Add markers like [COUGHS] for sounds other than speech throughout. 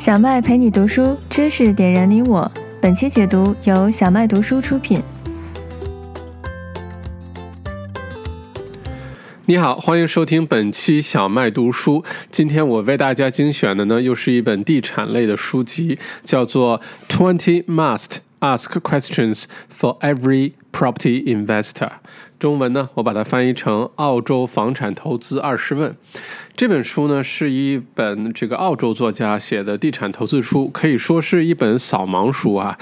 小麦陪你读书，知识点燃你我。本期解读由小麦读书出品。你好，欢迎收听本期小麦读书。今天我为大家精选的呢，又是一本地产类的书籍，叫做《Twenty Must Ask Questions for Every Property Investor》。中文呢，我把它翻译成《澳洲房产投资二十问》。这本书呢，是一本这个澳洲作家写的地产投资书，可以说是一本扫盲书啊。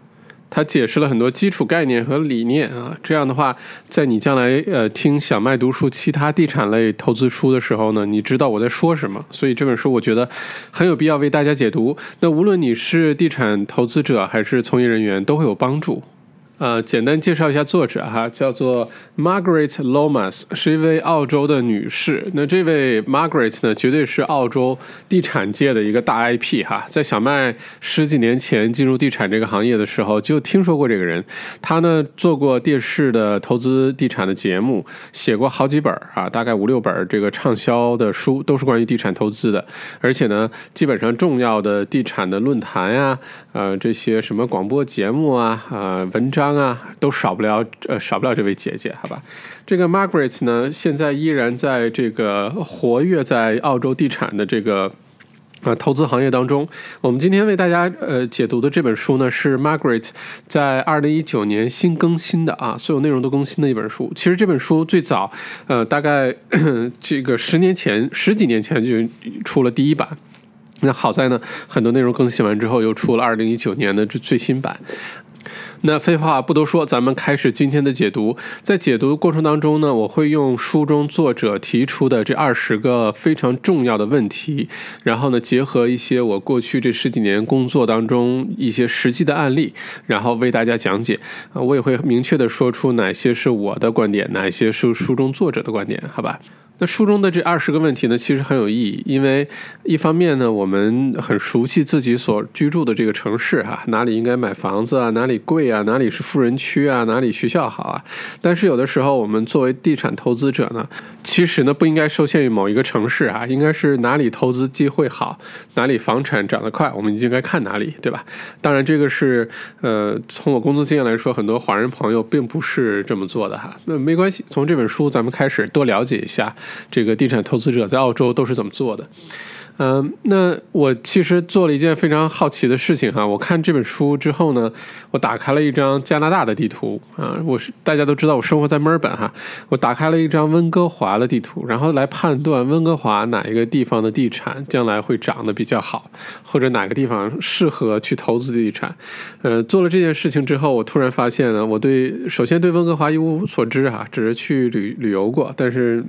他解释了很多基础概念和理念啊。这样的话，在你将来呃听小麦读书其他地产类投资书的时候呢，你知道我在说什么。所以这本书我觉得很有必要为大家解读。那无论你是地产投资者还是从业人员，都会有帮助。呃，简单介绍一下作者哈，叫做 Margaret Lomas，是一位澳洲的女士。那这位 Margaret 呢，绝对是澳洲地产界的一个大 IP 哈。在小麦十几年前进入地产这个行业的时候，就听说过这个人。她呢做过电视的投资地产的节目，写过好几本啊，大概五六本这个畅销的书，都是关于地产投资的。而且呢，基本上重要的地产的论坛呀，呃，这些什么广播节目啊，呃，文章。啊，都少不了呃，少不了这位姐姐，好吧？这个 Margaret 呢，现在依然在这个活跃在澳洲地产的这个呃投资行业当中。我们今天为大家呃解读的这本书呢，是 Margaret 在二零一九年新更新的啊，所有内容都更新的一本书。其实这本书最早呃，大概 [CLEARS THROAT] 这个十年前、十几年前就出了第一版。那好在呢，很多内容更新完之后，又出了二零一九年的这最新版。那废话不多说，咱们开始今天的解读。在解读过程当中呢，我会用书中作者提出的这二十个非常重要的问题，然后呢，结合一些我过去这十几年工作当中一些实际的案例，然后为大家讲解。啊，我也会明确的说出哪些是我的观点，哪些是书中作者的观点，好吧？那书中的这二十个问题呢，其实很有意义，因为一方面呢，我们很熟悉自己所居住的这个城市哈，哪里应该买房子啊，哪里贵啊，哪里是富人区啊，哪里学校好啊。但是有的时候，我们作为地产投资者呢，其实呢不应该受限于某一个城市啊，应该是哪里投资机会好，哪里房产涨得快，我们就应该看哪里，对吧？当然，这个是呃，从我工作经验来说，很多华人朋友并不是这么做的哈。那没关系，从这本书咱们开始多了解一下。这个地产投资者在澳洲都是怎么做的？嗯，那我其实做了一件非常好奇的事情哈。我看这本书之后呢，我打开了一张加拿大的地图啊。我是大家都知道我生活在墨尔本哈，我打开了一张温哥华的地图，然后来判断温哥华哪一个地方的地产将来会涨得比较好，或者哪个地方适合去投资地产。呃，做了这件事情之后，我突然发现呢，我对首先对温哥华一无所知哈，只是去旅旅游过，但是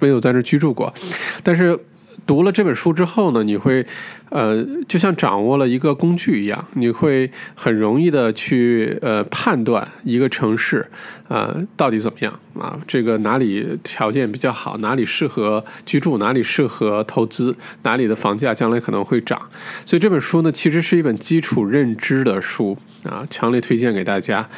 没有在那居住过，但是。读了这本书之后呢，你会，呃，就像掌握了一个工具一样，你会很容易的去呃判断一个城市，呃，到底怎么样啊？这个哪里条件比较好，哪里适合居住，哪里适合投资，哪里的房价将来可能会涨。所以这本书呢，其实是一本基础认知的书啊，强烈推荐给大家。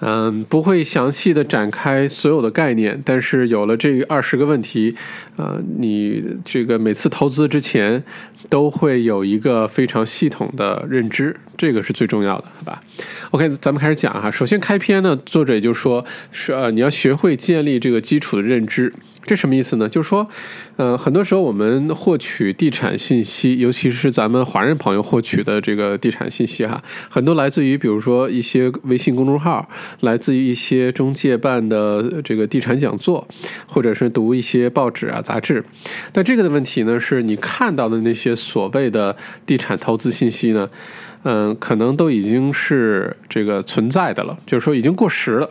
嗯，不会详细的展开所有的概念，但是有了这二十个问题，呃，你这个每次投资之前都会有一个非常系统的认知，这个是最重要的，好吧？OK，咱们开始讲哈。首先开篇呢，作者也就说，是呃，你要学会建立这个基础的认知。这什么意思呢？就是说，呃，很多时候我们获取地产信息，尤其是咱们华人朋友获取的这个地产信息哈，很多来自于比如说一些微信公众号，来自于一些中介办的这个地产讲座，或者是读一些报纸啊杂志。但这个的问题呢，是你看到的那些所谓的地产投资信息呢，嗯，可能都已经是这个存在的了，就是说已经过时了。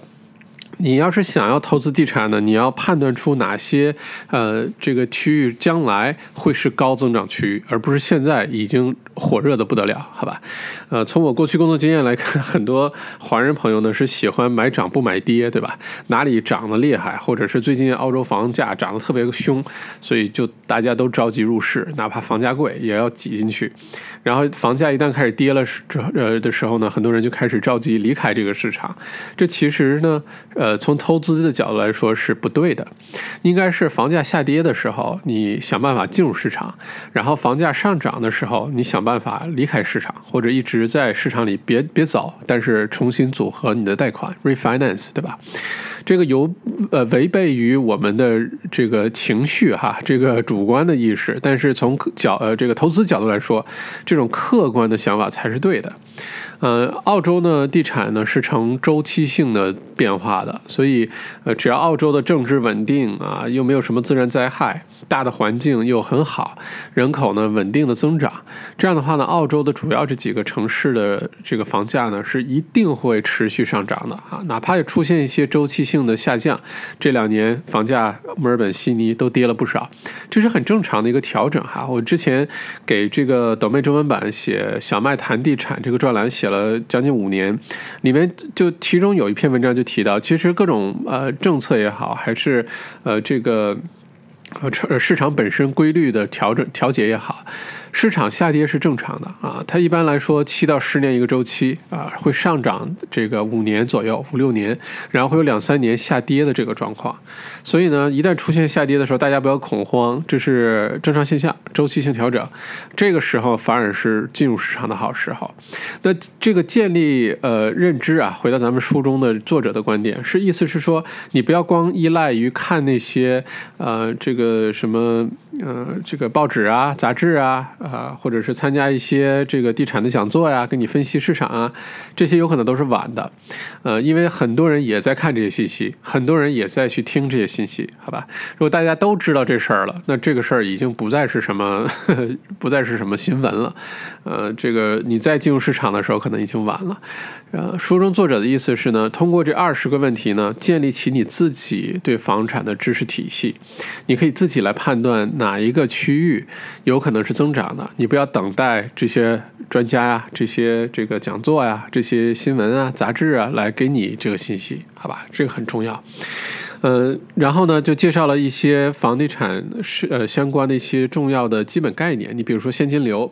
你要是想要投资地产呢，你要判断出哪些呃这个区域将来会是高增长区域，而不是现在已经火热的不得了，好吧？呃，从我过去工作经验来看，很多华人朋友呢是喜欢买涨不买跌，对吧？哪里涨得厉害，或者是最近澳洲房价涨得特别凶，所以就大家都着急入市，哪怕房价贵也要挤进去。然后房价一旦开始跌了之呃的时候呢，很多人就开始着急离开这个市场。这其实呢，呃。呃，从投资的角度来说是不对的，应该是房价下跌的时候，你想办法进入市场，然后房价上涨的时候，你想办法离开市场，或者一直在市场里别别走，但是重新组合你的贷款 refinance，对吧？这个有呃违背于我们的这个情绪哈，这个主观的意识，但是从角呃这个投资角度来说，这种客观的想法才是对的。呃，澳洲呢，地产呢是呈周期性的变化的，所以呃，只要澳洲的政治稳定啊，又没有什么自然灾害，大的环境又很好，人口呢稳定的增长，这样的话呢，澳洲的主要这几个城市的这个房价呢是一定会持续上涨的啊，哪怕也出现一些周期性的下降，这两年房价墨尔本、悉尼都跌了不少，这是很正常的一个调整哈。我之前给这个抖妹中文版写小麦谈地产这个专栏写。了将近五年，里面就其中有一篇文章就提到，其实各种呃政策也好，还是呃这个呃市场本身规律的调整调节也好。市场下跌是正常的啊，它一般来说七到十年一个周期啊，会上涨这个五年左右五六年，然后会有两三年下跌的这个状况。所以呢，一旦出现下跌的时候，大家不要恐慌，这是正常现象，周期性调整。这个时候反而是进入市场的好时候。那这个建立呃认知啊，回到咱们书中的作者的观点，是意思是说，你不要光依赖于看那些呃这个什么呃这个报纸啊杂志啊。啊，或者是参加一些这个地产的讲座呀，跟你分析市场啊，这些有可能都是晚的，呃，因为很多人也在看这些信息，很多人也在去听这些信息，好吧？如果大家都知道这事儿了，那这个事儿已经不再是什么，[LAUGHS] 不再是什么新闻了，呃，这个你再进入市场的时候，可能已经晚了。呃，书中作者的意思是呢，通过这二十个问题呢，建立起你自己对房产的知识体系，你可以自己来判断哪一个区域有可能是增长。你不要等待这些专家呀、这些这个讲座呀、这些新闻啊、杂志啊来给你这个信息，好吧？这个很重要。呃，然后呢，就介绍了一些房地产是呃相关的一些重要的基本概念。你比如说现金流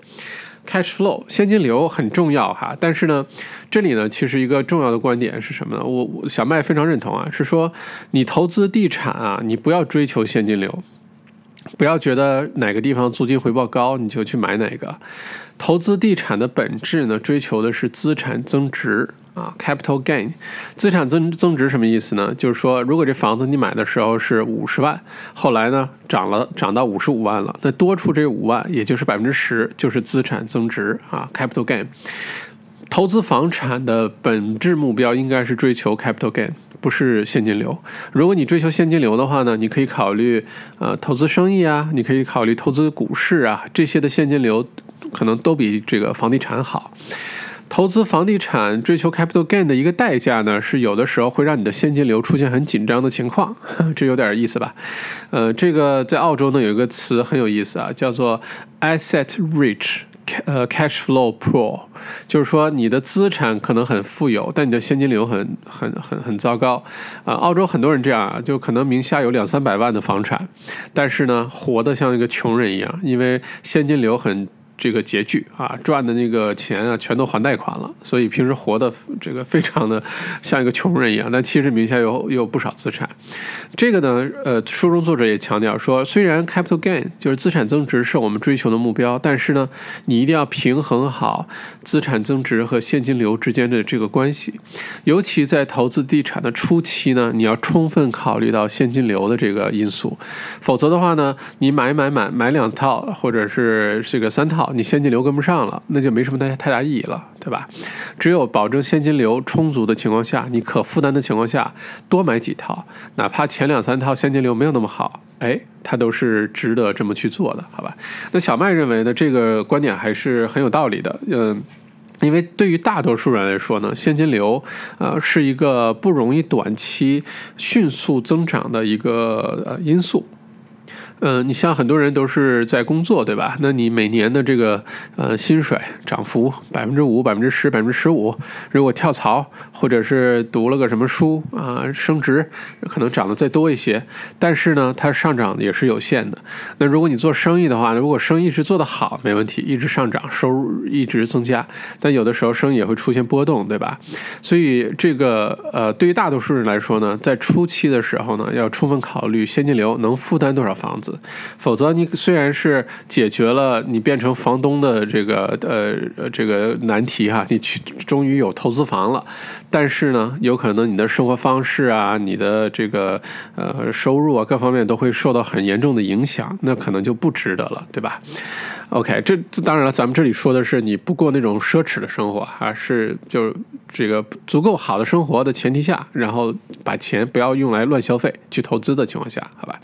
（cash flow），现金流很重要哈。但是呢，这里呢，其实一个重要的观点是什么呢？我我小麦非常认同啊，是说你投资地产啊，你不要追求现金流。不要觉得哪个地方租金回报高你就去买哪个。投资地产的本质呢，追求的是资产增值啊，capital gain。资产增增值什么意思呢？就是说，如果这房子你买的时候是五十万，后来呢涨了涨到五十五万了，那多出这五万，也就是百分之十，就是资产增值啊，capital gain。投资房产的本质目标应该是追求 capital gain。不是现金流。如果你追求现金流的话呢，你可以考虑呃投资生意啊，你可以考虑投资股市啊，这些的现金流可能都比这个房地产好。投资房地产追求 capital gain 的一个代价呢，是有的时候会让你的现金流出现很紧张的情况，[LAUGHS] 这有点意思吧？呃，这个在澳洲呢有一个词很有意思啊，叫做 asset rich。呃，cash flow pro，就是说你的资产可能很富有，但你的现金流很很很很糟糕。啊，澳洲很多人这样啊，就可能名下有两三百万的房产，但是呢，活得像一个穷人一样，因为现金流很。这个拮据啊，赚的那个钱啊，全都还贷款了，所以平时活的这个非常的像一个穷人一样。但其实名下有有不少资产。这个呢，呃，书中作者也强调说，虽然 capital gain 就是资产增值是我们追求的目标，但是呢，你一定要平衡好资产增值和现金流之间的这个关系。尤其在投资地产的初期呢，你要充分考虑到现金流的这个因素，否则的话呢，你买买买买两套或者是这个三套。你现金流跟不上了，那就没什么太太大意义了，对吧？只有保证现金流充足的情况下，你可负担的情况下，多买几套，哪怕前两三套现金流没有那么好，哎，它都是值得这么去做的，好吧？那小麦认为呢，这个观点还是很有道理的，嗯，因为对于大多数人来说呢，现金流呃是一个不容易短期迅速增长的一个呃因素。嗯，你像很多人都是在工作，对吧？那你每年的这个呃薪水涨幅百分之五、百分之十、百分之十五，如果跳槽或者是读了个什么书啊，升职可能涨得再多一些，但是呢，它上涨也是有限的。那如果你做生意的话，如果生意是做得好，没问题，一直上涨，收入一直增加。但有的时候生意也会出现波动，对吧？所以这个呃，对于大多数人来说呢，在初期的时候呢，要充分考虑现金流能负担多少房子。否则，你虽然是解决了你变成房东的这个呃这个难题哈，你去终于有投资房了，但是呢，有可能你的生活方式啊，你的这个呃收入啊，各方面都会受到很严重的影响，那可能就不值得了，对吧？OK，这当然了，咱们这里说的是你不过那种奢侈的生活啊，是就这个足够好的生活的前提下，然后把钱不要用来乱消费，去投资的情况下，好吧？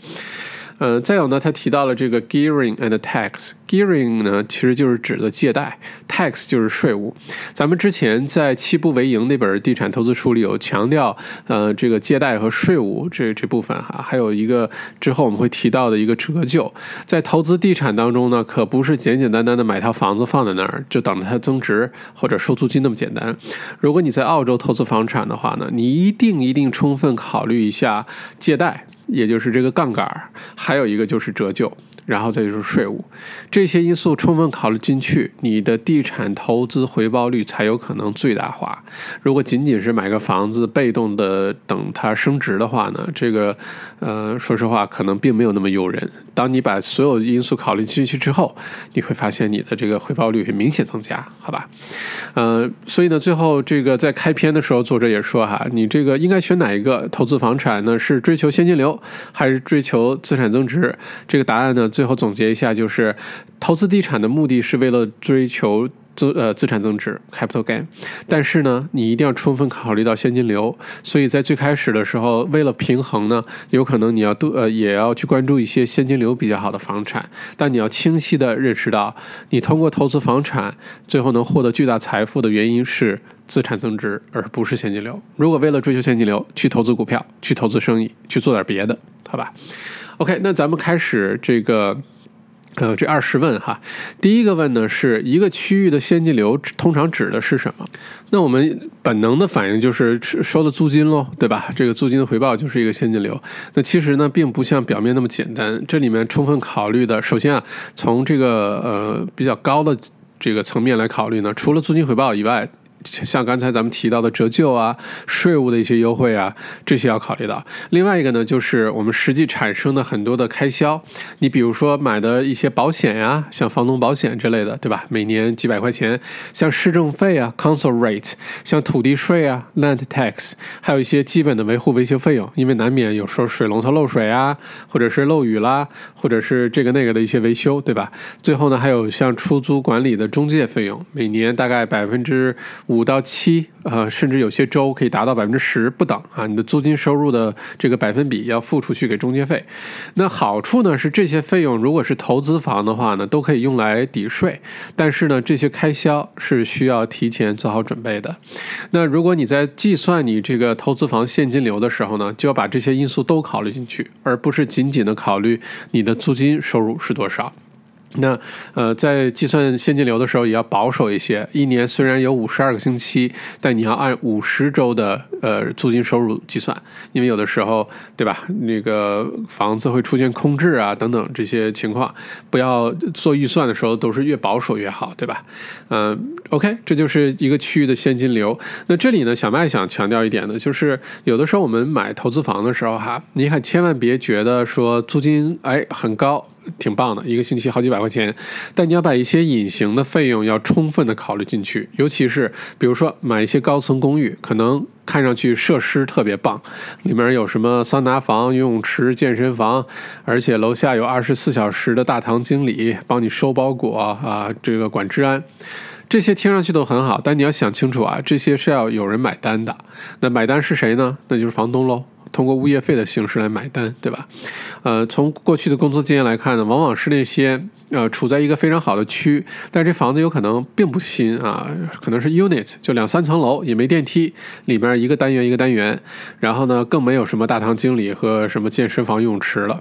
呃，再有呢，他提到了这个 gearing and tax。gearing 呢，其实就是指的借贷；tax 就是税务。咱们之前在《七步为营》那本地产投资书里有强调，呃，这个借贷和税务这这部分哈，还有一个之后我们会提到的一个折旧。在投资地产当中呢，可不是简简单单的买套房子放在那儿就等着它增值或者收租金那么简单。如果你在澳洲投资房产的话呢，你一定一定充分考虑一下借贷。也就是这个杠杆，还有一个就是折旧。然后再就是税务，这些因素充分考虑进去，你的地产投资回报率才有可能最大化。如果仅仅是买个房子，被动的等它升值的话呢，这个，呃，说实话可能并没有那么诱人。当你把所有因素考虑进去之后，你会发现你的这个回报率会明显增加，好吧？呃，所以呢，最后这个在开篇的时候，作者也说哈，你这个应该选哪一个投资房产呢？是追求现金流，还是追求资产增值？这个答案呢？最后总结一下，就是投资地产的目的是为了追求资呃资产增值 （capital gain），但是呢，你一定要充分考虑到现金流。所以在最开始的时候，为了平衡呢，有可能你要多呃也要去关注一些现金流比较好的房产。但你要清晰的认识到，你通过投资房产最后能获得巨大财富的原因是资产增值，而不是现金流。如果为了追求现金流去投资股票、去投资生意、去做点别的，好吧？OK，那咱们开始这个，呃，这二十问哈。第一个问呢，是一个区域的现金流通常指的是什么？那我们本能的反应就是收的租金喽，对吧？这个租金的回报就是一个现金流。那其实呢，并不像表面那么简单。这里面充分考虑的，首先啊，从这个呃比较高的这个层面来考虑呢，除了租金回报以外。像刚才咱们提到的折旧啊、税务的一些优惠啊，这些要考虑到。另外一个呢，就是我们实际产生的很多的开销，你比如说买的一些保险呀，像房东保险之类的，对吧？每年几百块钱，像市政费啊 （council rate），像土地税啊 （land tax），还有一些基本的维护维修费用，因为难免有时候水龙头漏水啊，或者是漏雨啦，或者是这个那个的一些维修，对吧？最后呢，还有像出租管理的中介费用，每年大概百分之五。五到七，呃，甚至有些州可以达到百分之十不等啊！你的租金收入的这个百分比要付出去给中介费。那好处呢是这些费用如果是投资房的话呢，都可以用来抵税。但是呢，这些开销是需要提前做好准备的。那如果你在计算你这个投资房现金流的时候呢，就要把这些因素都考虑进去，而不是仅仅的考虑你的租金收入是多少。那呃，在计算现金流的时候也要保守一些。一年虽然有五十二个星期，但你要按五十周的呃租金收入计算，因为有的时候，对吧？那个房子会出现空置啊等等这些情况，不要做预算的时候都是越保守越好，对吧？嗯，OK，这就是一个区域的现金流。那这里呢，小麦想强调一点呢，就是有的时候我们买投资房的时候哈，你还千万别觉得说租金哎很高。挺棒的，一个星期好几百块钱，但你要把一些隐形的费用要充分的考虑进去，尤其是比如说买一些高层公寓，可能看上去设施特别棒，里面有什么桑拿房、游泳池、健身房，而且楼下有二十四小时的大堂经理帮你收包裹啊，这个管治安，这些听上去都很好，但你要想清楚啊，这些是要有人买单的，那买单是谁呢？那就是房东喽。通过物业费的形式来买单，对吧？呃，从过去的工作经验来看呢，往往是那些呃处在一个非常好的区，但这房子有可能并不新啊，可能是 unit 就两三层楼，也没电梯，里边一个单元一个单元，然后呢更没有什么大堂经理和什么健身房泳池了。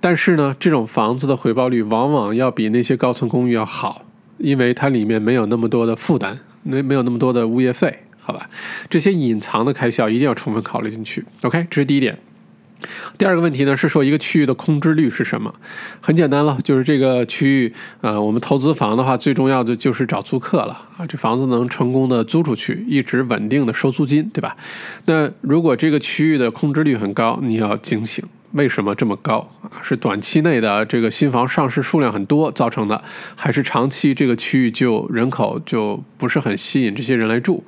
但是呢，这种房子的回报率往往要比那些高层公寓要好，因为它里面没有那么多的负担，没没有那么多的物业费。好吧，这些隐藏的开销一定要充分考虑进去。OK，这是第一点。第二个问题呢是说一个区域的空置率是什么？很简单了，就是这个区域，呃，我们投资房的话，最重要的就是找租客了啊，这房子能成功的租出去，一直稳定的收租金，对吧？那如果这个区域的空置率很高，你要警醒。为什么这么高啊？是短期内的这个新房上市数量很多造成的，还是长期这个区域就人口就不是很吸引这些人来住？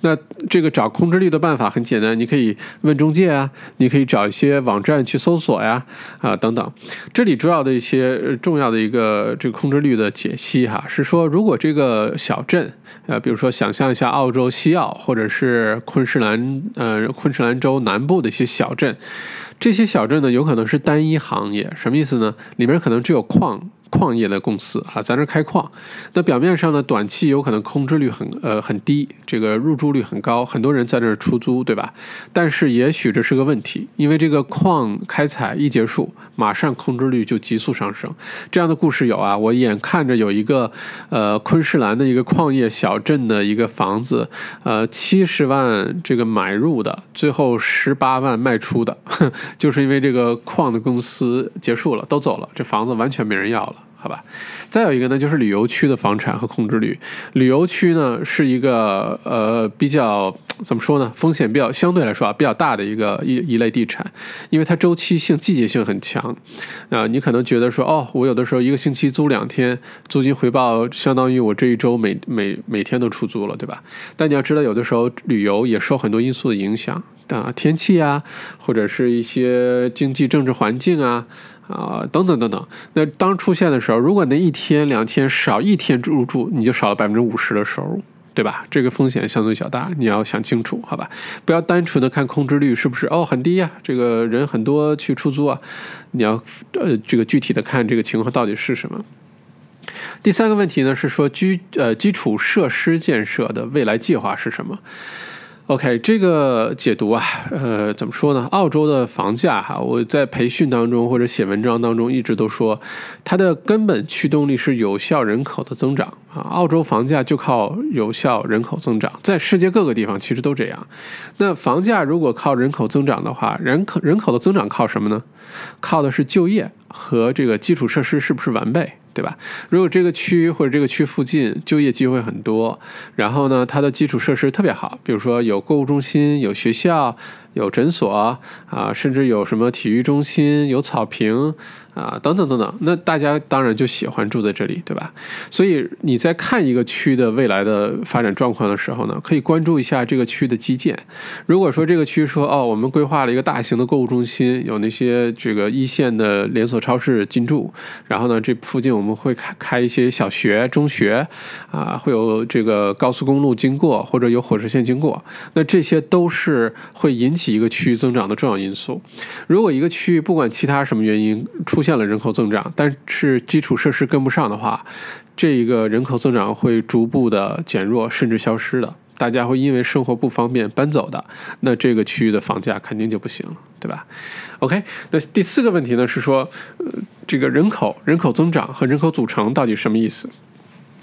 那这个找空置率的办法很简单，你可以问中介啊，你可以找一些网站去搜索呀，啊等等。这里主要的一些重要的一个这个空置率的解析哈，是说如果这个小镇，呃，比如说想象一下澳洲西澳或者是昆士兰，呃，昆士兰州南部的一些小镇。这些小镇呢，有可能是单一行业，什么意思呢？里面可能只有矿。矿业的公司啊，在那开矿，那表面上呢，短期有可能空置率很呃很低，这个入住率很高，很多人在那儿出租，对吧？但是也许这是个问题，因为这个矿开采一结束，马上空置率就急速上升。这样的故事有啊，我眼看着有一个呃昆士兰的一个矿业小镇的一个房子，呃七十万这个买入的，最后十八万卖出的，[LAUGHS] 就是因为这个矿的公司结束了，都走了，这房子完全没人要了。好吧，再有一个呢，就是旅游区的房产和空置率。旅游区呢是一个呃比较怎么说呢，风险比较相对来说啊比较大的一个一一类地产，因为它周期性、季节性很强。啊，你可能觉得说，哦，我有的时候一个星期租两天，租金回报相当于我这一周每每每天都出租了，对吧？但你要知道，有的时候旅游也受很多因素的影响啊，天气啊，或者是一些经济政治环境啊。啊，等等等等，那当出现的时候，如果那一天两天少一天入住，你就少了百分之五十的收入，对吧？这个风险相对较大，你要想清楚，好吧？不要单纯的看空置率是不是哦很低呀，这个人很多去出租啊，你要呃这个具体的看这个情况到底是什么。第三个问题呢是说居呃基础设施建设的未来计划是什么？OK，这个解读啊，呃，怎么说呢？澳洲的房价哈，我在培训当中或者写文章当中一直都说，它的根本驱动力是有效人口的增长啊。澳洲房价就靠有效人口增长，在世界各个地方其实都这样。那房价如果靠人口增长的话，人口人口的增长靠什么呢？靠的是就业和这个基础设施是不是完备？对吧？如果这个区或者这个区附近就业机会很多，然后呢，它的基础设施特别好，比如说有购物中心、有学校、有诊所啊，甚至有什么体育中心、有草坪。啊，等等等等，那大家当然就喜欢住在这里，对吧？所以你在看一个区的未来的发展状况的时候呢，可以关注一下这个区的基建。如果说这个区说哦，我们规划了一个大型的购物中心，有那些这个一线的连锁超市进驻，然后呢，这附近我们会开开一些小学、中学，啊，会有这个高速公路经过或者有火车线经过，那这些都是会引起一个区域增长的重要因素。如果一个区域不管其他什么原因出出现了人口增长，但是基础设施跟不上的话，这一个人口增长会逐步的减弱，甚至消失的。大家会因为生活不方便搬走的，那这个区域的房价肯定就不行了，对吧？OK，那第四个问题呢是说，这个人口人口增长和人口组成到底什么意思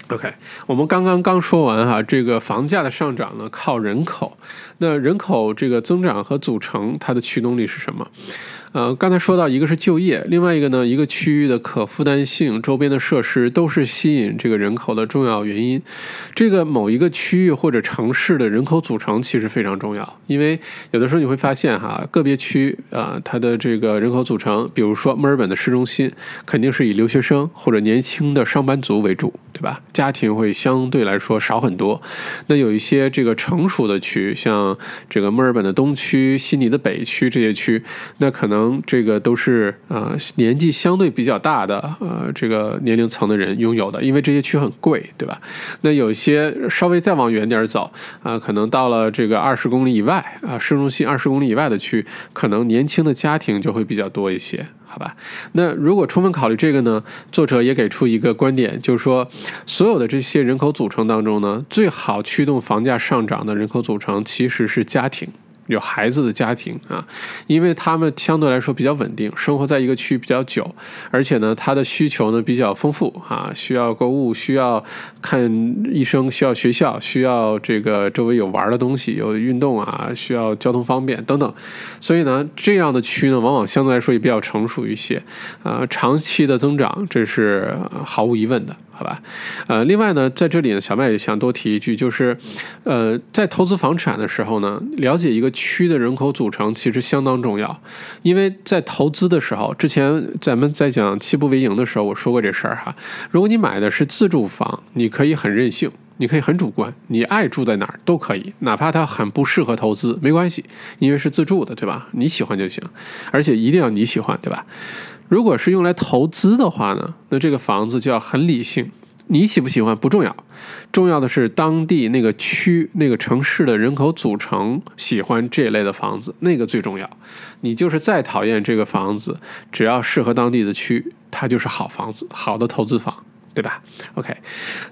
？OK，我们刚刚刚说完哈，这个房价的上涨呢靠人口，那人口这个增长和组成它的驱动力是什么？呃，刚才说到一个是就业，另外一个呢，一个区域的可负担性、周边的设施都是吸引这个人口的重要原因。这个某一个区域或者城市的人口组成其实非常重要，因为有的时候你会发现哈，个别区啊，它的这个人口组成，比如说墨尔本的市中心，肯定是以留学生或者年轻的上班族为主，对吧？家庭会相对来说少很多。那有一些这个成熟的区，像这个墨尔本的东区、悉尼的北区这些区，那可能这个都是呃年纪相对比较大的呃这个年龄层的人拥有的，因为这些区很贵，对吧？那有一些稍微再往远点走啊，可能到了这个二十公里以外啊，市中心二十公里以外的区，可能年轻的家庭就会比较多一些。好吧，那如果充分考虑这个呢，作者也给出一个观点，就是说，所有的这些人口组成当中呢，最好驱动房价上涨的人口组成其实是家庭。有孩子的家庭啊，因为他们相对来说比较稳定，生活在一个区比较久，而且呢，他的需求呢比较丰富啊，需要购物，需要看医生，需要学校，需要这个周围有玩的东西，有运动啊，需要交通方便等等，所以呢，这样的区呢，往往相对来说也比较成熟一些，啊，长期的增长，这是毫无疑问的。好吧，呃，另外呢，在这里呢，小麦也想多提一句，就是，呃，在投资房产的时候呢，了解一个区的人口组成其实相当重要，因为在投资的时候，之前咱们在讲七步为营的时候，我说过这事儿哈。如果你买的是自住房，你可以很任性，你可以很主观，你爱住在哪儿都可以，哪怕它很不适合投资，没关系，因为是自住的，对吧？你喜欢就行，而且一定要你喜欢，对吧？如果是用来投资的话呢，那这个房子就要很理性。你喜不喜欢不重要，重要的是当地那个区、那个城市的人口组成喜欢这类的房子，那个最重要。你就是再讨厌这个房子，只要适合当地的区，它就是好房子，好的投资房。对吧？OK，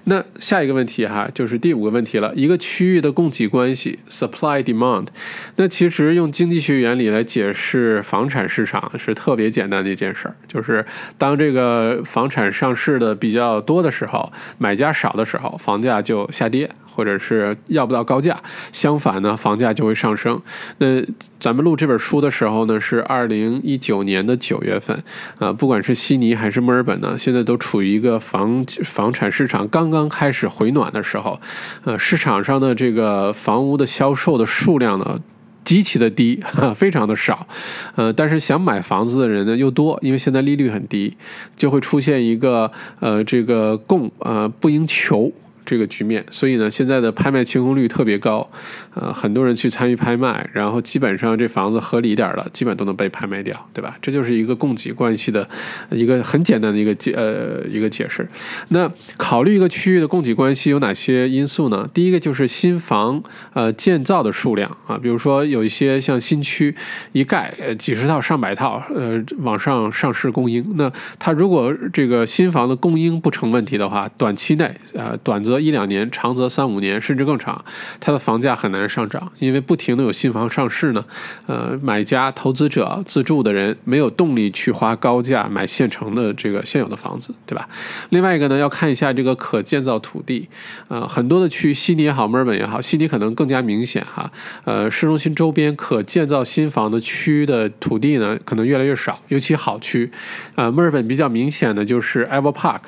那下一个问题哈，就是第五个问题了。一个区域的供给关系 （supply demand），那其实用经济学原理来解释房产市场是特别简单的一件事儿，就是当这个房产上市的比较多的时候，买家少的时候，房价就下跌。或者是要不到高价，相反呢，房价就会上升。那咱们录这本书的时候呢，是二零一九年的九月份啊，不管是悉尼还是墨尔本呢，现在都处于一个房房产市场刚刚开始回暖的时候。呃，市场上的这个房屋的销售的数量呢，极其的低，非常的少。呃，但是想买房子的人呢又多，因为现在利率很低，就会出现一个呃这个供呃不应求。这个局面，所以呢，现在的拍卖清空率特别高，呃，很多人去参与拍卖，然后基本上这房子合理一点的，基本都能被拍卖掉，对吧？这就是一个供给关系的一个很简单的一个解呃一个解释。那考虑一个区域的供给关系有哪些因素呢？第一个就是新房呃建造的数量啊，比如说有一些像新区一盖几十套上百套呃往上上市供应，那它如果这个新房的供应不成问题的话，短期内呃短则一两年，长则三五年，甚至更长，它的房价很难上涨，因为不停的有新房上市呢。呃，买家、投资者、自住的人没有动力去花高价买现成的这个现有的房子，对吧？另外一个呢，要看一下这个可建造土地。呃，很多的区，悉尼也好，墨尔本也好，悉尼可能更加明显哈。呃，市中心周边可建造新房的区的土地呢，可能越来越少，尤其好区。呃，墨尔本比较明显的就是 Ever Park。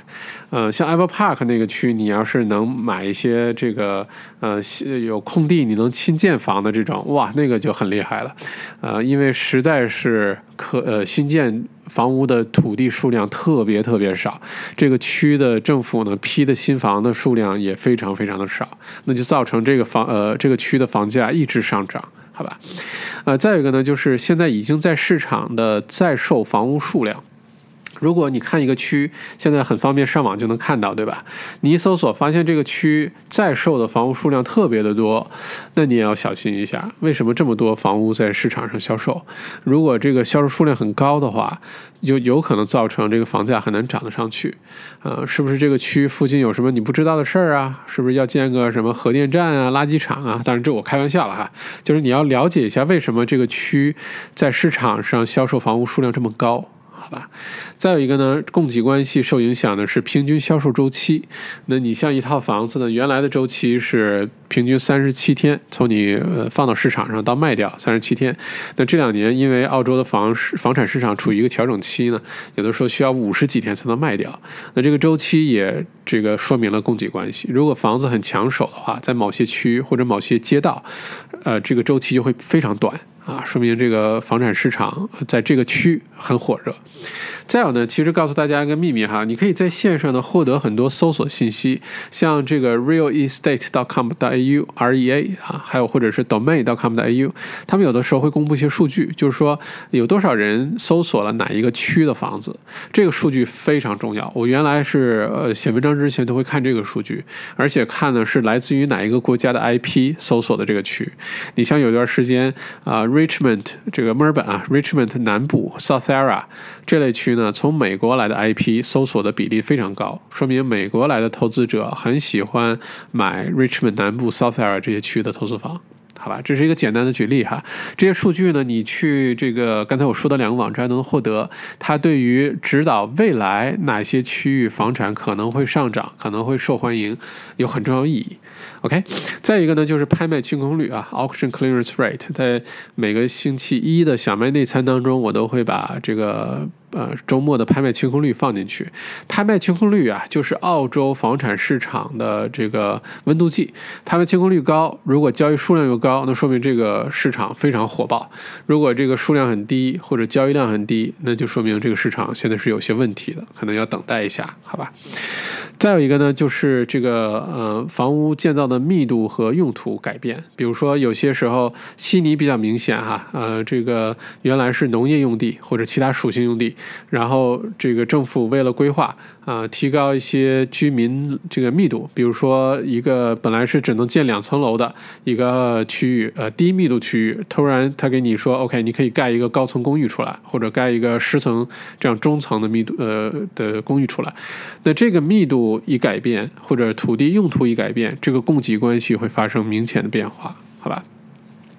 呃，像 Ever Park 那个区，你要是能能买一些这个呃有空地，你能新建房的这种，哇，那个就很厉害了。呃，因为实在是可呃新建房屋的土地数量特别特别少，这个区的政府呢批的新房的数量也非常非常的少，那就造成这个房呃这个区的房价一直上涨，好吧？呃，再一个呢，就是现在已经在市场的在售房屋数量。如果你看一个区，现在很方便上网就能看到，对吧？你一搜索发现这个区在售的房屋数量特别的多，那你也要小心一下，为什么这么多房屋在市场上销售？如果这个销售数量很高的话，就有可能造成这个房价很难涨得上去。呃，是不是这个区附近有什么你不知道的事儿啊？是不是要建个什么核电站啊、垃圾场啊？当然这我开玩笑了哈，就是你要了解一下为什么这个区在市场上销售房屋数量这么高。再有一个呢，供给关系受影响的是平均销售周期。那你像一套房子呢，原来的周期是平均三十七天，从你呃放到市场上到卖掉三十七天。那这两年因为澳洲的房市房产市场处于一个调整期呢，有的时候需要五十几天才能卖掉。那这个周期也这个说明了供给关系。如果房子很抢手的话，在某些区或者某些街道，呃，这个周期就会非常短。啊，说明这个房产市场在这个区很火热。再有呢，其实告诉大家一个秘密哈，你可以在线上呢获得很多搜索信息，像这个 real estate dot com 大 u rea 啊，还有或者是 domain dot com 大 u 他们有的时候会公布一些数据，就是说有多少人搜索了哪一个区的房子，这个数据非常重要。我原来是呃写文章之前都会看这个数据，而且看的是来自于哪一个国家的 IP 搜索的这个区。你像有段时间啊，Richmond 这个墨尔本啊，Richmond 南部 South a r a 这类区呢，从美国来的 IP 搜索的比例非常高，说明美国来的投资者很喜欢买 Richmond 南部 South a r a 这些区的投资房。好吧，这是一个简单的举例哈。这些数据呢，你去这个刚才我说的两个网站都能获得。它对于指导未来哪些区域房产可能会上涨、可能会受欢迎，有很重要意义。OK，再一个呢，就是拍卖清空率啊，auction clearance rate。在每个星期一的小麦内参当中，我都会把这个。呃，周末的拍卖清空率放进去，拍卖清空率啊，就是澳洲房产市场的这个温度计。拍卖清空率高，如果交易数量又高，那说明这个市场非常火爆；如果这个数量很低或者交易量很低，那就说明这个市场现在是有些问题的，可能要等待一下，好吧？再有一个呢，就是这个呃，房屋建造的密度和用途改变。比如说，有些时候悉尼比较明显哈，呃，这个原来是农业用地或者其他属性用地。然后，这个政府为了规划啊，提高一些居民这个密度，比如说一个本来是只能建两层楼的一个区域，呃，低密度区域，突然他给你说，OK，你可以盖一个高层公寓出来，或者盖一个十层这样中层的密度呃的公寓出来，那这个密度一改变，或者土地用途一改变，这个供给关系会发生明显的变化，好吧？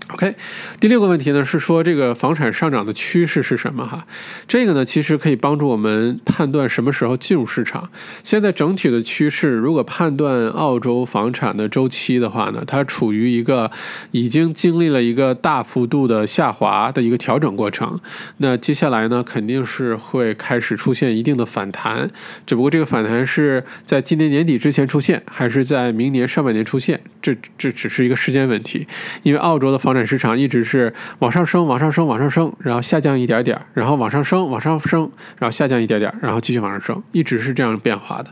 ？OK，第六个问题呢是说这个房产上涨的趋势是什么哈？这个呢其实可以帮助我们判断什么时候进入市场。现在整体的趋势，如果判断澳洲房产的周期的话呢，它处于一个已经经历了一个大幅度的下滑的一个调整过程。那接下来呢肯定是会开始出现一定的反弹，只不过这个反弹是在今年年底之前出现，还是在明年上半年出现，这这只是一个时间问题。因为澳洲的房房产市场一直是往上升，往上升，往上升，然后下降一点点，然后往上升，往上升，然后下降一点点，然后继续往上升，一直是这样变化的。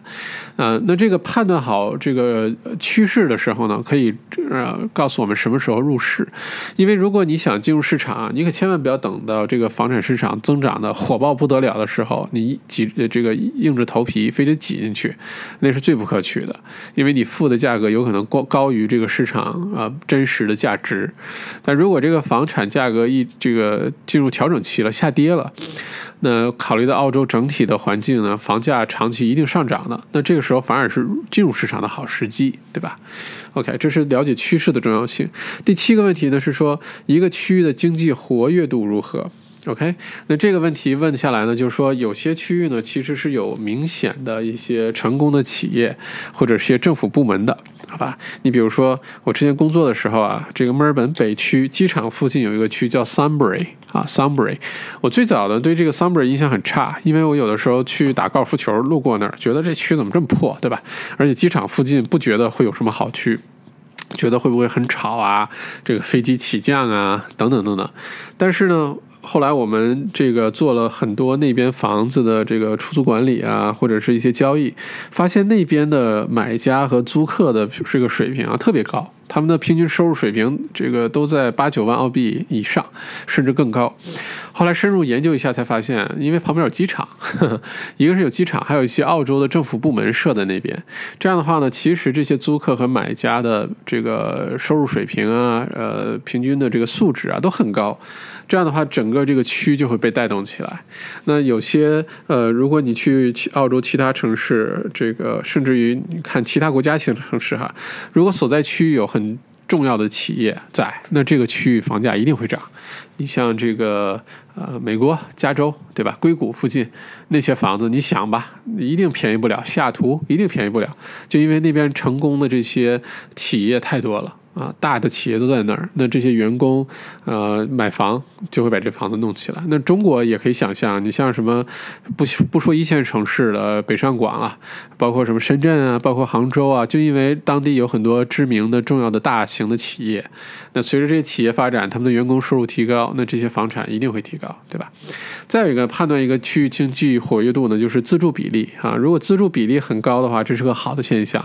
呃，那这个判断好这个趋势的时候呢，可以呃告诉我们什么时候入市。因为如果你想进入市场，你可千万不要等到这个房产市场增长的火爆不得了的时候，你挤这个硬着头皮非得挤进去，那是最不可取的。因为你付的价格有可能高高于这个市场啊真实的价值。但如果这个房产价格一这个进入调整期了，下跌了，那考虑到澳洲整体的环境呢，房价长期一定上涨的，那这个时候反而是进入市场的好时机，对吧？OK，这是了解趋势的重要性。第七个问题呢是说，一个区域的经济活跃度如何？OK，那这个问题问下来呢，就是说有些区域呢，其实是有明显的一些成功的企业或者是些政府部门的，好吧？你比如说我之前工作的时候啊，这个墨尔本北区机场附近有一个区叫 Sunbury 啊，Sunbury。我最早的对这个 Sunbury 印象很差，因为我有的时候去打高尔夫球路过那儿，觉得这区怎么这么破，对吧？而且机场附近不觉得会有什么好区，觉得会不会很吵啊？这个飞机起降啊，等等等等。但是呢。后来我们这个做了很多那边房子的这个出租管理啊，或者是一些交易，发现那边的买家和租客的这个水平啊特别高。他们的平均收入水平，这个都在八九万澳币以上，甚至更高。后来深入研究一下，才发现，因为旁边有机场，[LAUGHS] 一个是有机场，还有一些澳洲的政府部门设在那边。这样的话呢，其实这些租客和买家的这个收入水平啊，呃，平均的这个素质啊，都很高。这样的话，整个这个区就会被带动起来。那有些呃，如果你去澳洲其他城市，这个甚至于你看其他国家其他城市哈，如果所在区域有很重要的企业在，那这个区域房价一定会涨。你像这个呃，美国加州对吧？硅谷附近那些房子，你想吧，一定便宜不了。西雅图一定便宜不了，就因为那边成功的这些企业太多了。啊，大的企业都在那儿，那这些员工，呃，买房就会把这房子弄起来。那中国也可以想象，你像什么不不说一线城市的北上广啊，包括什么深圳啊，包括杭州啊，就因为当地有很多知名的、重要的大型的企业，那随着这些企业发展，他们的员工收入提高，那这些房产一定会提高，对吧？再有一个判断一个区域经济活跃度呢，就是自住比例啊。如果自住比例很高的话，这是个好的现象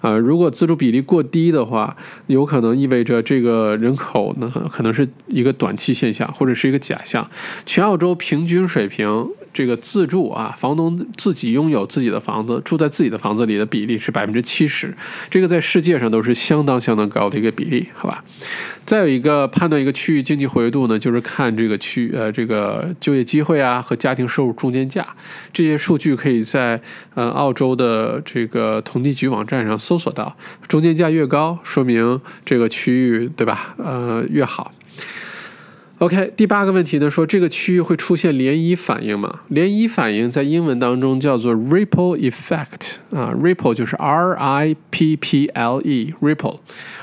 啊。如果自住比例过低的话，有可能意味着这个人口呢，可能是一个短期现象，或者是一个假象。全澳洲平均水平，这个自住啊，房东自己拥有自己的房子，住在自己的房子里的比例是百分之七十，这个在世界上都是相当相当高的一个比例，好吧？再有一个判断一个区域经济活跃度呢，就是看这个区呃这个就业机会啊和家庭收入中间价，这些数据可以在呃澳洲的这个统计局网站上搜索到，中间价越高，说明这个区域对吧？呃越好。OK，第八个问题呢，说这个区域会出现涟漪反应吗？涟漪反应在英文当中叫做 ripple effect 啊，ripple 就是 R I P P L E，ripple。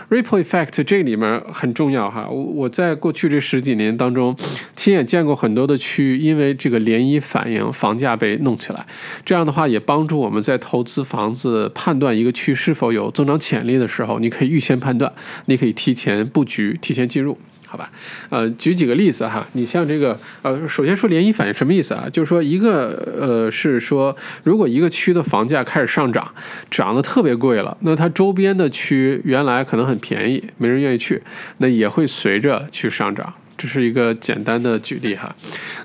ripple effect 这里面很重要哈，我我在过去这十几年当中，亲眼见过很多的区域，因为这个涟漪反应，房价被弄起来。这样的话也帮助我们在投资房子判断一个区是否有增长潜力的时候，你可以预先判断，你可以提前布局，提前进入。好吧，呃，举几个例子哈，你像这个，呃，首先说涟漪反应什么意思啊？就是说一个，呃，是说如果一个区的房价开始上涨，涨得特别贵了，那它周边的区原来可能很便宜，没人愿意去，那也会随着去上涨。这是一个简单的举例哈。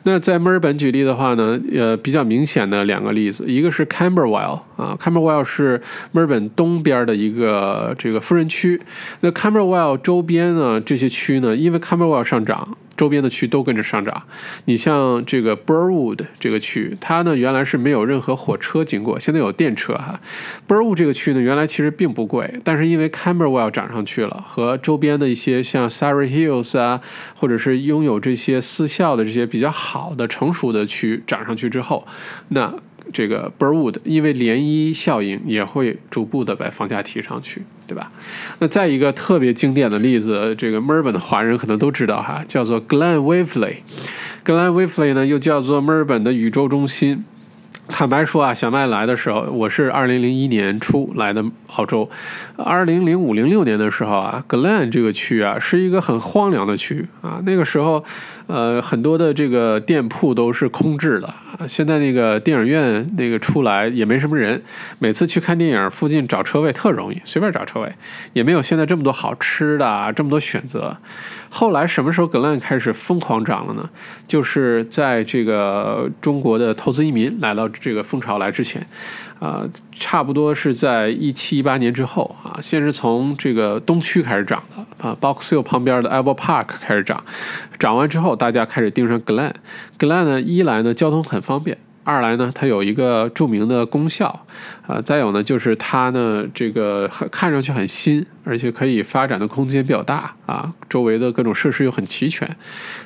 那在墨尔本举例的话呢，呃，比较明显的两个例子，一个是 Camberwell 啊，Camberwell 是墨尔本东边的一个这个富人区。那 Camberwell 周边呢，这些区呢，因为 Camberwell 上涨。周边的区都跟着上涨，你像这个 Burwood 这个区，它呢原来是没有任何火车经过，现在有电车哈。Burwood 这个区呢原来其实并不贵，但是因为 Camberwell 涨上去了，和周边的一些像 Surrey Hills 啊，或者是拥有这些私校的这些比较好的成熟的区涨上去之后，那。这个 Burwood 因为涟漪效应也会逐步的把房价提上去，对吧？那再一个特别经典的例子，这个墨尔本的华人可能都知道哈，叫做 Glen Waverley。Glen Waverley 呢又叫做墨尔本的宇宙中心。坦白说啊，小麦来的时候，我是二零零一年初来的澳洲。二零零五零六年的时候啊，Glen 这个区啊是一个很荒凉的区啊。那个时候，呃，很多的这个店铺都是空置的。现在那个电影院那个出来也没什么人，每次去看电影，附近找车位特容易，随便找车位，也没有现在这么多好吃的，这么多选择。后来什么时候 Glen 开始疯狂涨了呢？就是在这个中国的投资移民来到。这个风潮来之前，啊，差不多是在一七一八年之后啊，先是从这个东区开始涨的啊，Box Hill 旁边的 Apple Park 开始涨，涨完之后，大家开始盯上 Glen，Glen 呢，一来呢交通很方便。二来呢，它有一个著名的功效，啊，再有呢，就是它呢，这个很看上去很新，而且可以发展的空间比较大啊，周围的各种设施又很齐全，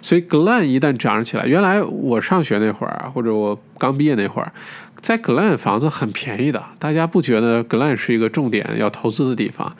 所以 Glen 一旦涨起来，原来我上学那会儿啊，或者我刚毕业那会儿，在 Glen 房子很便宜的，大家不觉得 Glen 是一个重点要投资的地方，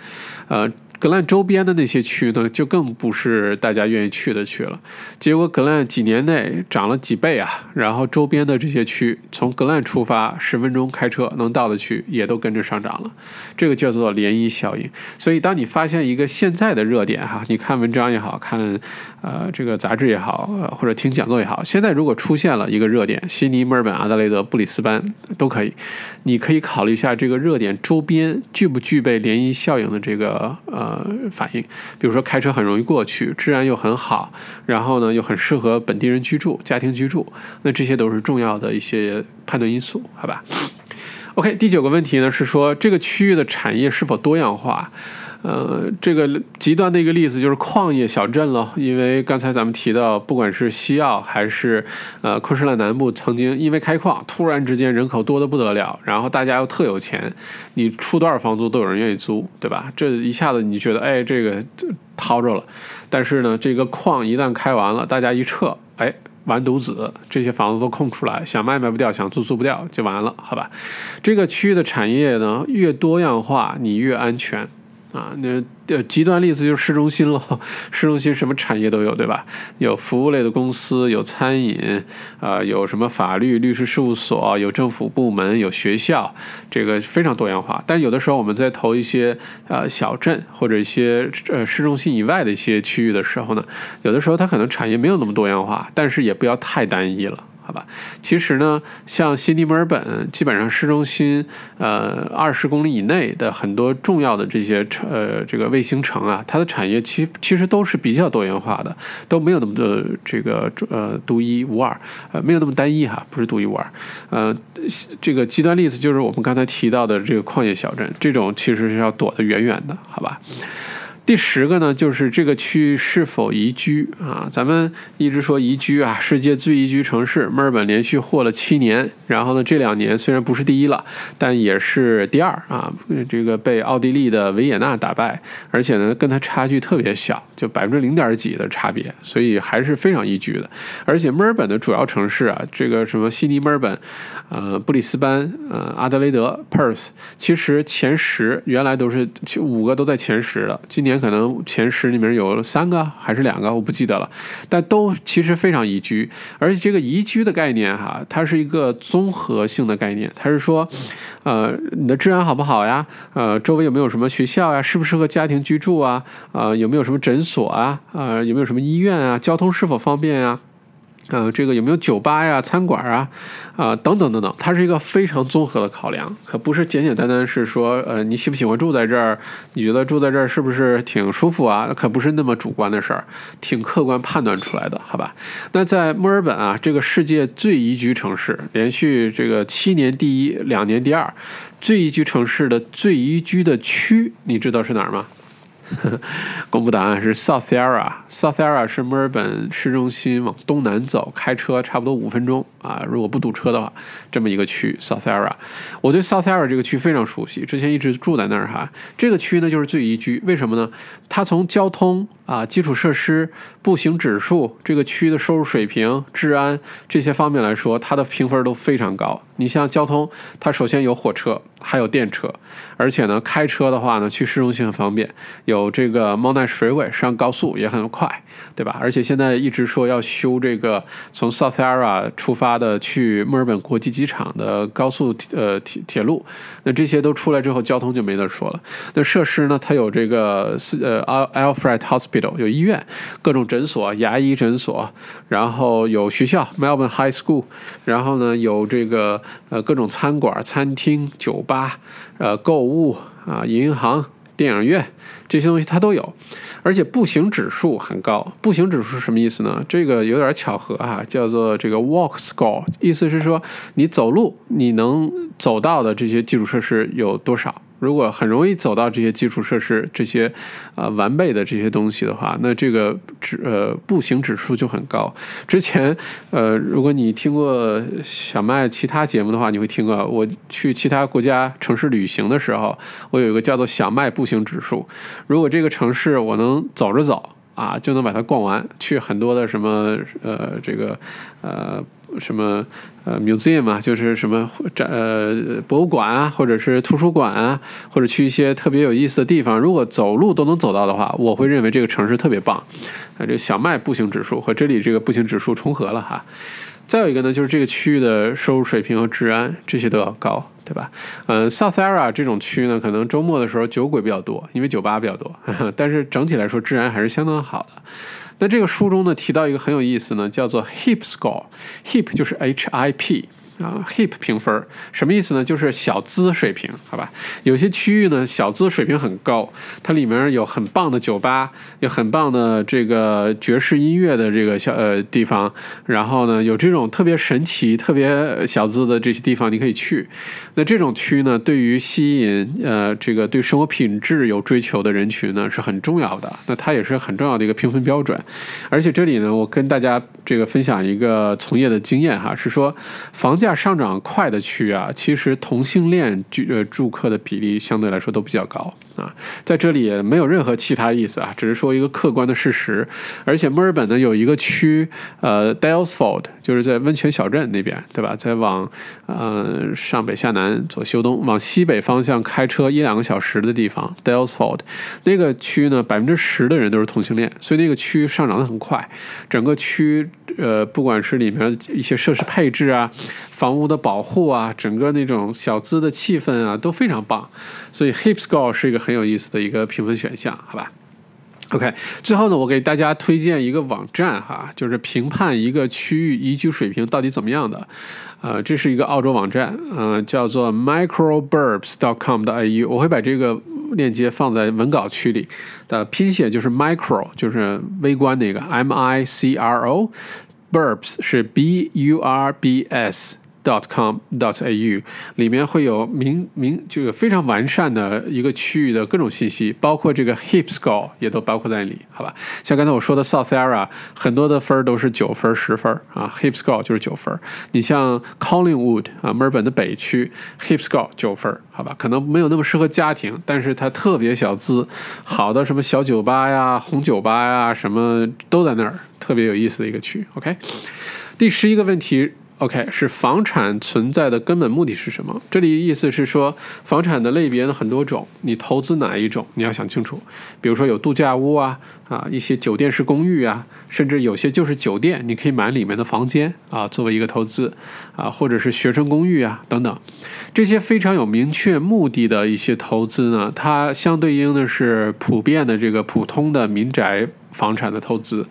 呃。格兰周边的那些区呢，就更不是大家愿意去的区了。结果格兰几年内涨了几倍啊，然后周边的这些区，从格兰出发十分钟开车能到的区，也都跟着上涨了。这个叫做涟漪效应。所以，当你发现一个现在的热点哈，你看文章也好看，呃，这个杂志也好，或者听讲座也好，现在如果出现了一个热点，悉尼、墨尔本、阿德雷德、布里斯班都可以，你可以考虑一下这个热点周边具不具备涟漪效应的这个呃。呃，反应，比如说开车很容易过去，治安又很好，然后呢又很适合本地人居住、家庭居住，那这些都是重要的一些判断因素，好吧？OK，第九个问题呢是说这个区域的产业是否多样化？呃，这个极端的一个例子就是矿业小镇了，因为刚才咱们提到，不管是西澳还是呃昆士兰南部，曾经因为开矿，突然之间人口多得不得了，然后大家又特有钱，你出多少房租都有人愿意租，对吧？这一下子你觉得，哎，这个掏着了，但是呢，这个矿一旦开完了，大家一撤，哎，完犊子，这些房子都空出来，想卖卖不掉，想租租不掉，就完了，好吧？这个区域的产业呢，越多样化，你越安全。啊，那呃极端例子就是市中心了，市中心什么产业都有，对吧？有服务类的公司，有餐饮，啊，有什么法律、律师事务所，有政府部门，有学校，这个非常多元化。但有的时候我们在投一些呃小镇或者一些呃市中心以外的一些区域的时候呢，有的时候它可能产业没有那么多元化，但是也不要太单一了。好吧，其实呢，像悉尼、墨尔本，基本上市中心，呃，二十公里以内的很多重要的这些城，呃，这个卫星城啊，它的产业其其实都是比较多元化的，都没有那么多这个呃独一无二，呃，没有那么单一哈，不是独一无二。呃，这个极端例子就是我们刚才提到的这个矿业小镇，这种其实是要躲得远远的，好吧？第十个呢，就是这个区域是否宜居啊？咱们一直说宜居啊，世界最宜居城市墨尔本连续获了七年，然后呢，这两年虽然不是第一了，但也是第二啊。这个被奥地利的维也纳打败，而且呢，跟它差距特别小，就百分之零点几的差别，所以还是非常宜居的。而且墨尔本的主要城市啊，这个什么悉尼、墨尔本、呃布里斯班、呃阿德雷德、Perth，其实前十原来都是五个都在前十的，今年。可能前十里面有三个还是两个，我不记得了，但都其实非常宜居，而且这个宜居的概念哈，它是一个综合性的概念，它是说，呃，你的治安好不好呀？呃，周围有没有什么学校呀？适不适合家庭居住啊？呃，有没有什么诊所啊？呃，有没有什么医院啊？交通是否方便呀？呃，这个有没有酒吧呀、餐馆啊，啊，等等等等，它是一个非常综合的考量，可不是简简单单是说，呃，你喜不喜欢住在这儿？你觉得住在这儿是不是挺舒服啊？可不是那么主观的事儿，挺客观判断出来的，好吧？那在墨尔本啊，这个世界最宜居城市，连续这个七年第一，两年第二，最宜居城市的最宜居的区，你知道是哪儿吗？[LAUGHS] 公布答案是 South Yarra，South Yarra 是墨尔本市中心往东南走，开车差不多五分钟啊，如果不堵车的话，这么一个区 South Yarra。我对 South Yarra 这个区非常熟悉，之前一直住在那儿哈。这个区呢就是最宜居，为什么呢？它从交通啊、基础设施、步行指数、这个区的收入水平、治安这些方面来说，它的评分都非常高。你像交通，它首先有火车，还有电车，而且呢，开车的话呢，去市中心很方便，有这个 Monash Freeway 上高速也很快，对吧？而且现在一直说要修这个从 South Yarra 出发的去墨尔本国际机场的高速呃铁铁路，那这些都出来之后，交通就没得说了。那设施呢，它有这个呃 Alfred Hospital 有医院，各种诊诊所、牙医诊所，然后有学校 Melbourne High School，然后呢有这个。呃，各种餐馆、餐厅、酒吧，呃，购物啊，银行、电影院这些东西它都有，而且步行指数很高。步行指数是什么意思呢？这个有点巧合啊，叫做这个 Walk Score，意思是说你走路你能走到的这些基础设施有多少。如果很容易走到这些基础设施、这些啊完备的这些东西的话，那这个指呃步行指数就很高。之前呃，如果你听过小麦其他节目的话，你会听过我去其他国家城市旅行的时候，我有一个叫做小麦步行指数。如果这个城市我能走着走啊，就能把它逛完，去很多的什么呃这个呃。什么呃，museum 啊，就是什么展呃博物馆啊，或者是图书馆啊，或者去一些特别有意思的地方，如果走路都能走到的话，我会认为这个城市特别棒。啊，这小麦步行指数和这里这个步行指数重合了哈。再有一个呢，就是这个区域的收入水平和治安这些都要高，对吧？嗯，South Area 这种区呢，可能周末的时候酒鬼比较多，因为酒吧比较多，[LAUGHS] 但是整体来说治安还是相当好的。那这个书中呢提到一个很有意思呢，叫做 HIP score，HIP 就是 H I P。啊，hip 评分什么意思呢？就是小资水平，好吧？有些区域呢，小资水平很高，它里面有很棒的酒吧，有很棒的这个爵士音乐的这个小呃地方，然后呢，有这种特别神奇、特别小资的这些地方，你可以去。那这种区呢，对于吸引呃这个对生活品质有追求的人群呢，是很重要的。那它也是很重要的一个评分标准。而且这里呢，我跟大家这个分享一个从业的经验哈，是说房价。价上涨快的区啊，其实同性恋居呃住客的比例相对来说都比较高啊。在这里也没有任何其他意思啊，只是说一个客观的事实。而且墨尔本呢有一个区，呃，Dalesford，就是在温泉小镇那边，对吧？在往呃上北下南左西右东往西北方向开车一两个小时的地方，Dalesford 那个区呢，百分之十的人都是同性恋，所以那个区上涨的很快。整个区呃，不管是里面一些设施配置啊，房屋的保护啊，整个那种小资的气氛啊，都非常棒。所以 Hip Score 是一个很有意思的一个评分选项，好吧？OK，最后呢，我给大家推荐一个网站哈，就是评判一个区域宜居水平到底怎么样的。呃，这是一个澳洲网站，呃，叫做 microburbs.com 的 AU，我会把这个链接放在文稿区里。的拼写就是 micro，就是微观那个 M I C R O，burbs 是 B U R B S。Dot com dot au 里面会有明明这个非常完善的一个区域的各种信息，包括这个 hip score 也都包括在里，好吧？像刚才我说的 South Area 很多的分都是九分、十分啊，hip score 就是九分。你像 Collingwood 啊，墨尔本的北区 hip score 九分，好吧？可能没有那么适合家庭，但是它特别小资，好的什么小酒吧呀、红酒吧呀，什么都在那儿，特别有意思的一个区。OK，第十一个问题。OK，是房产存在的根本目的是什么？这里意思是说，房产的类别呢很多种，你投资哪一种，你要想清楚。比如说有度假屋啊，啊一些酒店式公寓啊，甚至有些就是酒店，你可以买里面的房间啊，作为一个投资啊，或者是学生公寓啊等等，这些非常有明确目的的一些投资呢，它相对应的是普遍的这个普通的民宅。房产的投资，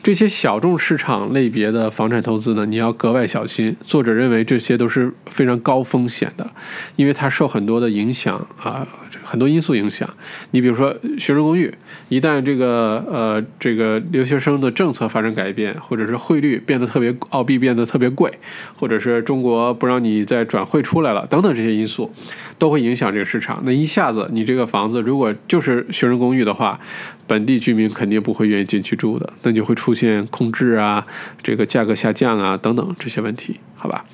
这些小众市场类别的房产投资呢，你要格外小心。作者认为这些都是非常高风险的，因为它受很多的影响啊，很多因素影响。你比如说学生公寓，一旦这个呃这个留学生的政策发生改变，或者是汇率变得特别澳币变得特别贵，或者是中国不让你再转汇出来了等等这些因素，都会影响这个市场。那一下子你这个房子如果就是学生公寓的话，本地居民肯定不会愿意进去住的，那就会出现空置啊，这个价格下降啊等等这些问题，好吧？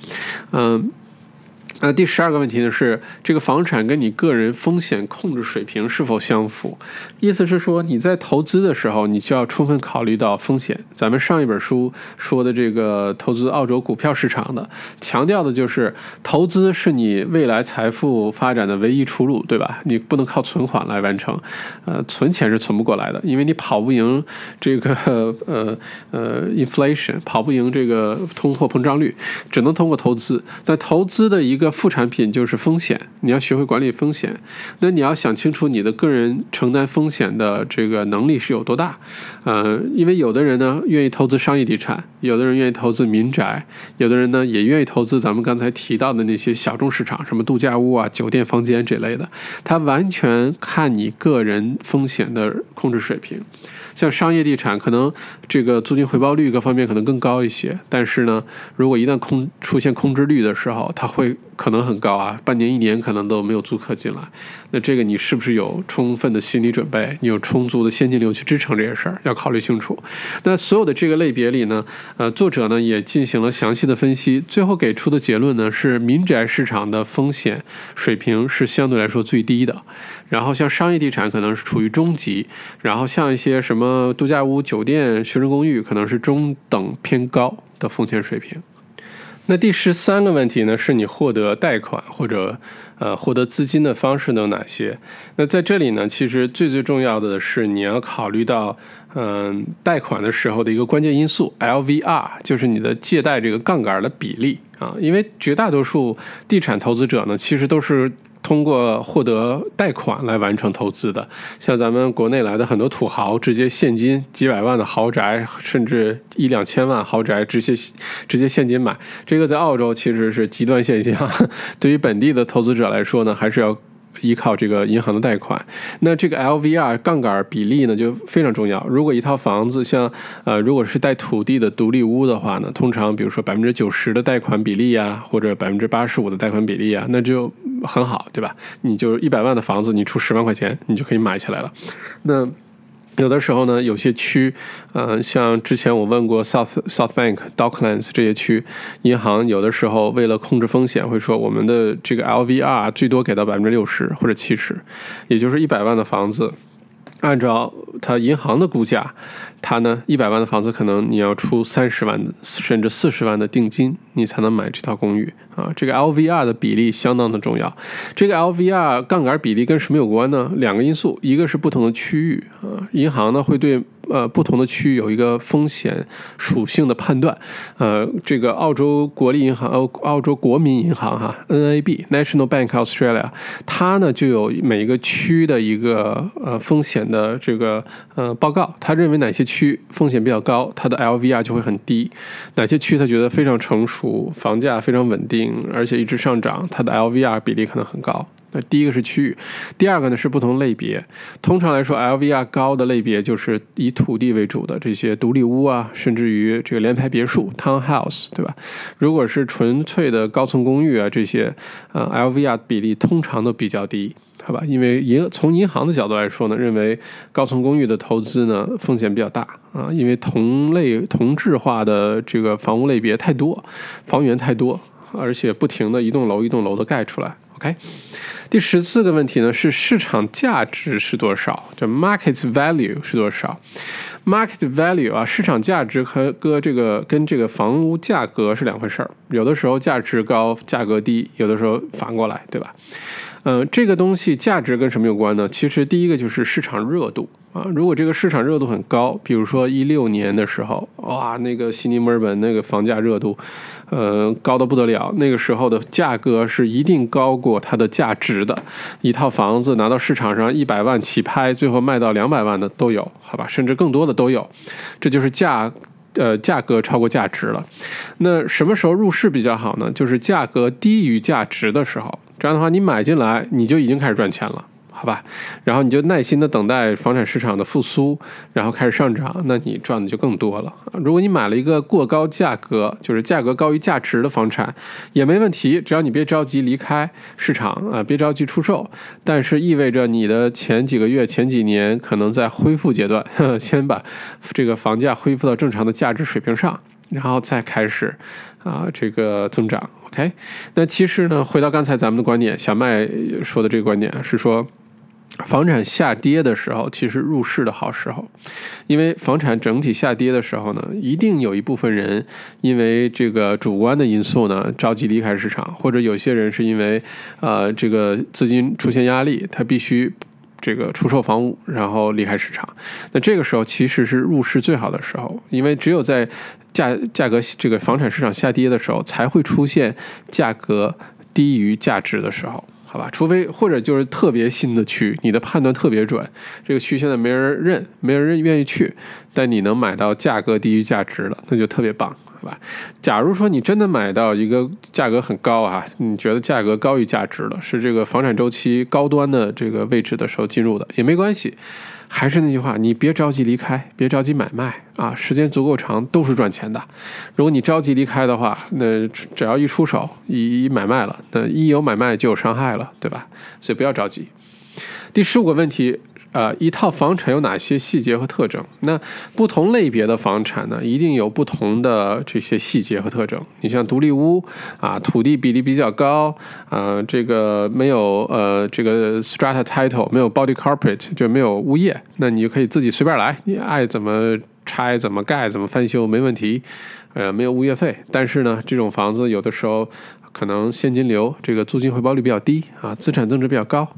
嗯。那第十二个问题呢是这个房产跟你个人风险控制水平是否相符？意思是说你在投资的时候，你就要充分考虑到风险。咱们上一本书说的这个投资澳洲股票市场的，强调的就是投资是你未来财富发展的唯一出路，对吧？你不能靠存款来完成，呃，存钱是存不过来的，因为你跑不赢这个 [LAUGHS] 呃呃 inflation，跑不赢这个通货膨胀率，只能通过投资。但投资的一个副产品就是风险，你要学会管理风险。那你要想清楚你的个人承担风险的这个能力是有多大。呃，因为有的人呢愿意投资商业地产，有的人愿意投资民宅，有的人呢也愿意投资咱们刚才提到的那些小众市场，什么度假屋啊、酒店房间这类的。它完全看你个人风险的控制水平。像商业地产，可能这个租金回报率各方面可能更高一些，但是呢，如果一旦空出现空置率的时候，它会。可能很高啊，半年一年可能都没有租客进来，那这个你是不是有充分的心理准备？你有充足的现金流去支撑这些事儿？要考虑清楚。那所有的这个类别里呢，呃，作者呢也进行了详细的分析，最后给出的结论呢是民宅市场的风险水平是相对来说最低的，然后像商业地产可能是处于中级，然后像一些什么度假屋、酒店、学生公寓可能是中等偏高的风险水平。那第十三个问题呢，是你获得贷款或者呃获得资金的方式都有哪些？那在这里呢，其实最最重要的是你要考虑到，嗯，贷款的时候的一个关键因素 LVR，就是你的借贷这个杠杆的比例啊，因为绝大多数地产投资者呢，其实都是。通过获得贷款来完成投资的，像咱们国内来的很多土豪，直接现金几百万的豪宅，甚至一两千万豪宅，直接直接现金买，这个在澳洲其实是极端现象。[LAUGHS] 对于本地的投资者来说呢，还是要。依靠这个银行的贷款，那这个 LVR 杠杆比例呢就非常重要。如果一套房子像呃，如果是带土地的独立屋的话呢，通常比如说百分之九十的贷款比例啊，或者百分之八十五的贷款比例啊，那就很好，对吧？你就一百万的房子，你出十万块钱，你就可以买起来了。那有的时候呢，有些区，呃，像之前我问过 South South Bank、Docklands 这些区，银行有的时候为了控制风险，会说我们的这个 LVR 最多给到百分之六十或者七十，也就是一百万的房子，按照它银行的估价，它呢一百万的房子可能你要出三十万甚至四十万的定金，你才能买这套公寓啊。这个 LVR 的比例相当的重要。这个 LVR 杠杆比例跟什么有关呢？两个因素，一个是不同的区域，银行呢会对。呃，不同的区域有一个风险属性的判断。呃，这个澳洲国立银行、澳澳洲国民银行哈 （NAB, National Bank Australia），它呢就有每一个区的一个呃风险的这个呃报告。他认为哪些区风险比较高，它的 LVR 就会很低；哪些区他觉得非常成熟，房价非常稳定，而且一直上涨，它的 LVR 比例可能很高。那第一个是区域，第二个呢是不同类别。通常来说，LVR 高的类别就是以土地为主的这些独立屋啊，甚至于这个联排别墅 （townhouse），对吧？如果是纯粹的高层公寓啊，这些呃 LVR 比例通常都比较低，好吧？因为银从银行的角度来说呢，认为高层公寓的投资呢风险比较大啊，因为同类同质化的这个房屋类别太多，房源太多，而且不停的一栋楼一栋楼的盖出来。OK。第十四个问题呢是市场价值是多少？就 market value 是多少？market value 啊，市场价值和跟这个跟这个房屋价格是两回事儿。有的时候价值高，价格低；有的时候反过来，对吧？嗯，这个东西价值跟什么有关呢？其实第一个就是市场热度啊。如果这个市场热度很高，比如说一六年的时候，哇，那个悉尼、墨尔本那个房价热度，呃，高的不得了。那个时候的价格是一定高过它的价值的。一套房子拿到市场上一百万起拍，最后卖到两百万的都有，好吧，甚至更多的都有。这就是价，呃，价格超过价值了。那什么时候入市比较好呢？就是价格低于价值的时候。这样的话，你买进来你就已经开始赚钱了，好吧？然后你就耐心的等待房产市场的复苏，然后开始上涨，那你赚的就更多了。如果你买了一个过高价格，就是价格高于价值的房产，也没问题，只要你别着急离开市场啊，别着急出售。但是意味着你的前几个月、前几年可能在恢复阶段，[LAUGHS] 先把这个房价恢复到正常的价值水平上，然后再开始啊这个增长。OK，那其实呢，回到刚才咱们的观点，小麦说的这个观点是说，房产下跌的时候，其实入市的好时候，因为房产整体下跌的时候呢，一定有一部分人因为这个主观的因素呢，着急离开市场，或者有些人是因为呃这个资金出现压力，他必须。这个出售房屋，然后离开市场，那这个时候其实是入市最好的时候，因为只有在价价格这个房产市场下跌的时候，才会出现价格低于价值的时候，好吧？除非或者就是特别新的区，你的判断特别准，这个区现在没人认，没人愿意去，但你能买到价格低于价值的，那就特别棒。好吧，假如说你真的买到一个价格很高啊，你觉得价格高于价值了，是这个房产周期高端的这个位置的时候进入的，也没关系。还是那句话，你别着急离开，别着急买卖啊，时间足够长都是赚钱的。如果你着急离开的话，那只要一出手一一买卖了，那一有买卖就有伤害了，对吧？所以不要着急。第十五个问题。呃，一套房产有哪些细节和特征？那不同类别的房产呢，一定有不同的这些细节和特征。你像独立屋啊，土地比例比较高，啊，这个没有呃这个 strata title，没有 body carpet，就没有物业，那你就可以自己随便来，你爱怎么拆怎么盖怎么翻修没问题，呃，没有物业费。但是呢，这种房子有的时候。可能现金流这个租金回报率比较低啊，资产增值比较高。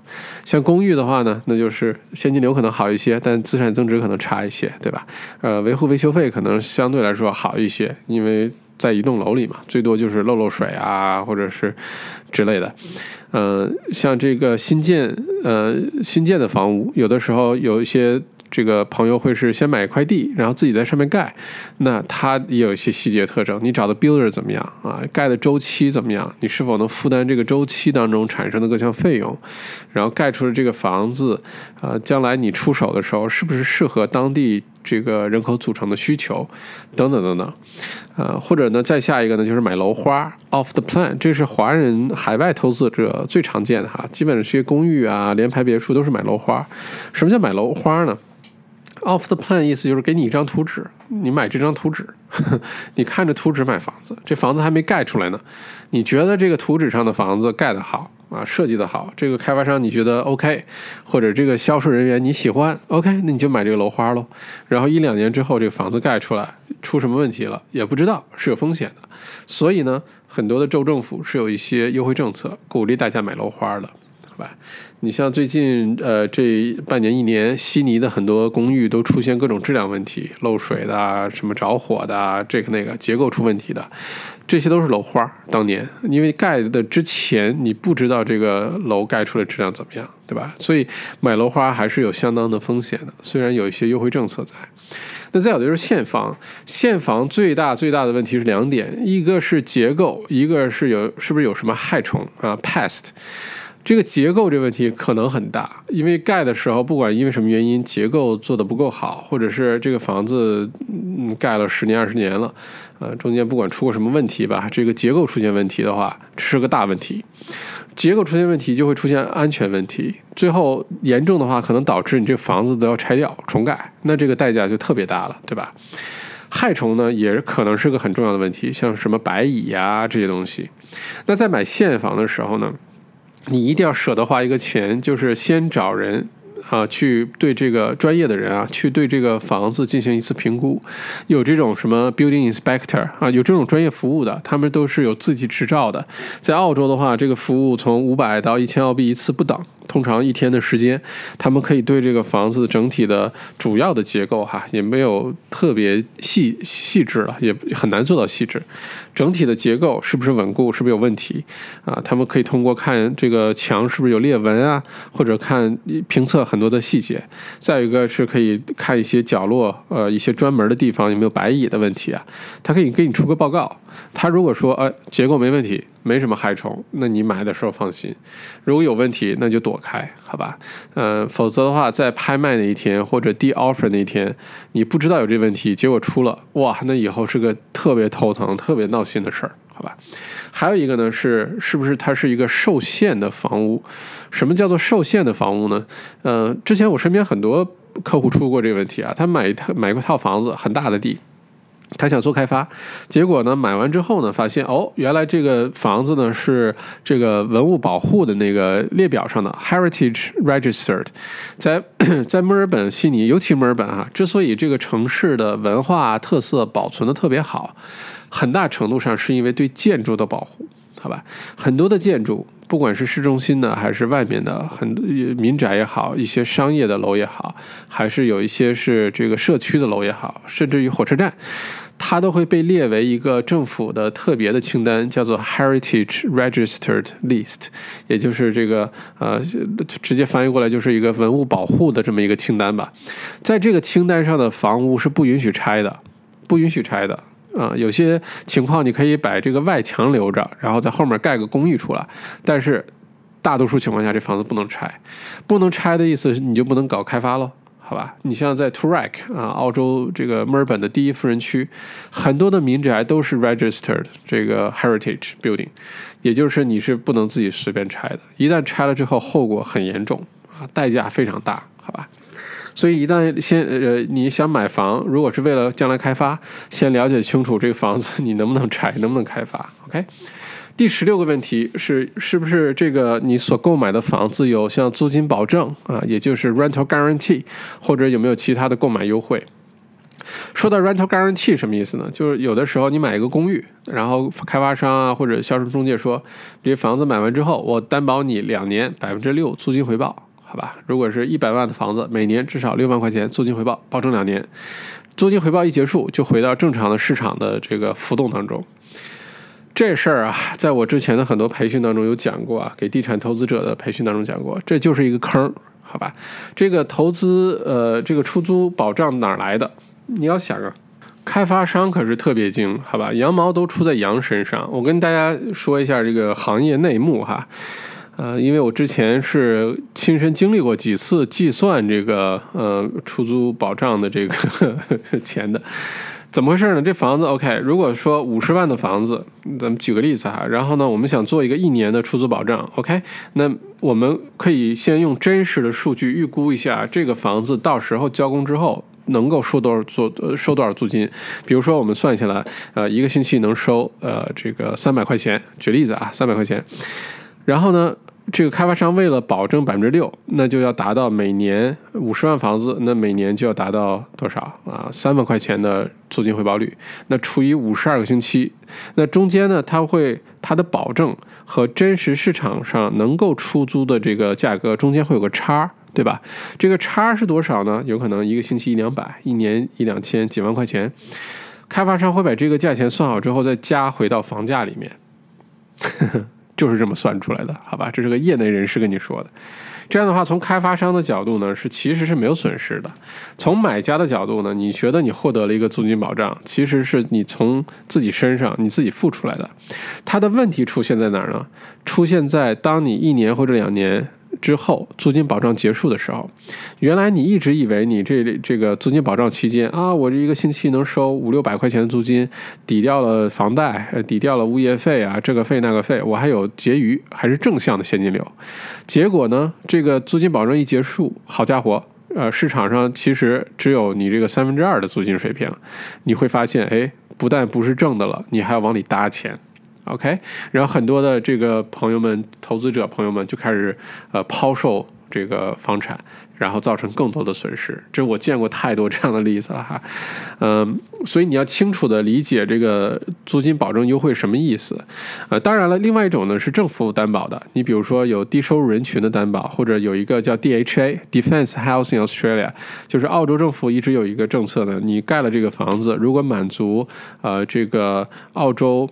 像公寓的话呢，那就是现金流可能好一些，但资产增值可能差一些，对吧？呃，维护维修费可能相对来说好一些，因为在一栋楼里嘛，最多就是漏漏水啊，或者是之类的。嗯，像这个新建呃新建的房屋，有的时候有一些。这个朋友会是先买一块地，然后自己在上面盖，那它也有一些细节特征。你找的 builder 怎么样啊？盖的周期怎么样？你是否能负担这个周期当中产生的各项费用？然后盖出的这个房子，啊，将来你出手的时候是不是适合当地这个人口组成的需求？等等等等，呃，或者呢，再下一个呢，就是买楼花 off the plan，这是华人海外投资者最常见的哈，基本上这些公寓啊、联排别墅都是买楼花。什么叫买楼花呢？Off the plan 意思就是给你一张图纸，你买这张图纸，[LAUGHS] 你看着图纸买房子，这房子还没盖出来呢，你觉得这个图纸上的房子盖得好啊，设计的好，这个开发商你觉得 OK，或者这个销售人员你喜欢 OK，那你就买这个楼花喽。然后一两年之后这个房子盖出来出什么问题了也不知道，是有风险的。所以呢，很多的州政府是有一些优惠政策，鼓励大家买楼花的。好吧，你像最近呃这半年一年，悉尼的很多公寓都出现各种质量问题，漏水的、什么着火的、这个那个结构出问题的，这些都是楼花。当年因为盖的之前你不知道这个楼盖出来质量怎么样，对吧？所以买楼花还是有相当的风险的，虽然有一些优惠政策在。那再有的就是现房，现房最大最大的问题是两点，一个是结构，一个是有是不是有什么害虫啊？pest。这个结构这问题可能很大，因为盖的时候，不管因为什么原因，结构做的不够好，或者是这个房子嗯盖了十年二十年了，呃，中间不管出过什么问题吧，这个结构出现问题的话，是个大问题。结构出现问题就会出现安全问题，最后严重的话可能导致你这房子都要拆掉重盖，那这个代价就特别大了，对吧？害虫呢也可能是个很重要的问题，像什么白蚁呀这些东西。那在买现房的时候呢？你一定要舍得花一个钱，就是先找人啊，去对这个专业的人啊，去对这个房子进行一次评估。有这种什么 building inspector 啊，有这种专业服务的，他们都是有自己执照的。在澳洲的话，这个服务从五百到一千澳币一次不等。通常一天的时间，他们可以对这个房子整体的主要的结构哈，也没有特别细细致了，也很难做到细致。整体的结构是不是稳固，是不是有问题啊？他们可以通过看这个墙是不是有裂纹啊，或者看评测很多的细节。再一个是可以看一些角落，呃，一些专门的地方有没有白蚁的问题啊？他可以给你出个报告。他如果说，呃，结构没问题。没什么害虫，那你买的时候放心。如果有问题，那就躲开，好吧？嗯，否则的话，在拍卖那一天或者 D offer 那一天，你不知道有这问题，结果出了，哇，那以后是个特别头疼、特别闹心的事儿，好吧？还有一个呢，是是不是它是一个受限的房屋？什么叫做受限的房屋呢？嗯，之前我身边很多客户出过这个问题啊，他买一套买过套房子，很大的地。他想做开发，结果呢，买完之后呢，发现哦，原来这个房子呢是这个文物保护的那个列表上的 heritage registered，在 [COUGHS] 在墨尔本、悉尼，尤其墨尔本啊，之所以这个城市的文化特色保存的特别好，很大程度上是因为对建筑的保护，好吧？很多的建筑。不管是市中心的还是外面的，很民宅也好，一些商业的楼也好，还是有一些是这个社区的楼也好，甚至于火车站，它都会被列为一个政府的特别的清单，叫做 Heritage Registered List，也就是这个呃，直接翻译过来就是一个文物保护的这么一个清单吧。在这个清单上的房屋是不允许拆的，不允许拆的。啊，有些情况你可以把这个外墙留着，然后在后面盖个公寓出来，但是大多数情况下这房子不能拆，不能拆的意思是你就不能搞开发喽，好吧？你像在 Toorak 啊，澳洲这个墨尔本的第一富人区，很多的民宅都是 registered 这个 heritage building，也就是你是不能自己随便拆的，一旦拆了之后后果很严重啊，代价非常大，好吧？所以，一旦先呃，你想买房，如果是为了将来开发，先了解清楚这个房子你能不能拆，能不能开发。OK。第十六个问题是，是不是这个你所购买的房子有像租金保证啊，也就是 rental guarantee，或者有没有其他的购买优惠？说到 rental guarantee 什么意思呢？就是有的时候你买一个公寓，然后开发商啊或者销售中介说，这房子买完之后，我担保你两年百分之六租金回报。好吧，如果是一百万的房子，每年至少六万块钱租金回报，保证两年。租金回报一结束，就回到正常的市场的这个浮动当中。这事儿啊，在我之前的很多培训当中有讲过啊，给地产投资者的培训当中讲过，这就是一个坑。好吧，这个投资呃，这个出租保障哪儿来的？你要想啊，开发商可是特别精，好吧，羊毛都出在羊身上。我跟大家说一下这个行业内幕哈。呃，因为我之前是亲身经历过几次计算这个呃出租保障的这个 [LAUGHS] 钱的，怎么回事呢？这房子 OK，如果说五十万的房子，咱们举个例子哈，然后呢，我们想做一个一年的出租保障，OK，那我们可以先用真实的数据预估一下这个房子到时候交工之后能够收多少租呃收多少租金。比如说我们算下来，呃，一个星期能收呃这个三百块钱，举例子啊，三百块钱。然后呢，这个开发商为了保证百分之六，那就要达到每年五十万房子，那每年就要达到多少啊？三万块钱的租金回报率。那除以五十二个星期，那中间呢，它会它的保证和真实市场上能够出租的这个价格中间会有个差，对吧？这个差是多少呢？有可能一个星期一两百，一年一两千，几万块钱。开发商会把这个价钱算好之后，再加回到房价里面。就是这么算出来的，好吧？这是个业内人士跟你说的。这样的话，从开发商的角度呢，是其实是没有损失的；从买家的角度呢，你觉得你获得了一个租金保障，其实是你从自己身上你自己付出来的。它的问题出现在哪儿呢？出现在当你一年或者两年。之后租金保障结束的时候，原来你一直以为你这这个租金保障期间啊，我这一个星期能收五六百块钱的租金，抵掉了房贷，抵掉了物业费啊，这个费那个费，我还有结余，还是正向的现金流。结果呢，这个租金保障一结束，好家伙，呃，市场上其实只有你这个三分之二的租金水平，你会发现，哎，不但不是正的了，你还要往里搭钱。OK，然后很多的这个朋友们、投资者朋友们就开始呃抛售这个房产，然后造成更多的损失。这我见过太多这样的例子了哈，嗯，所以你要清楚的理解这个租金保证优惠什么意思。呃，当然了，另外一种呢是政府担保的，你比如说有低收入人群的担保，或者有一个叫 DHA（Defense Housing Australia），就是澳洲政府一直有一个政策呢，你盖了这个房子，如果满足呃这个澳洲。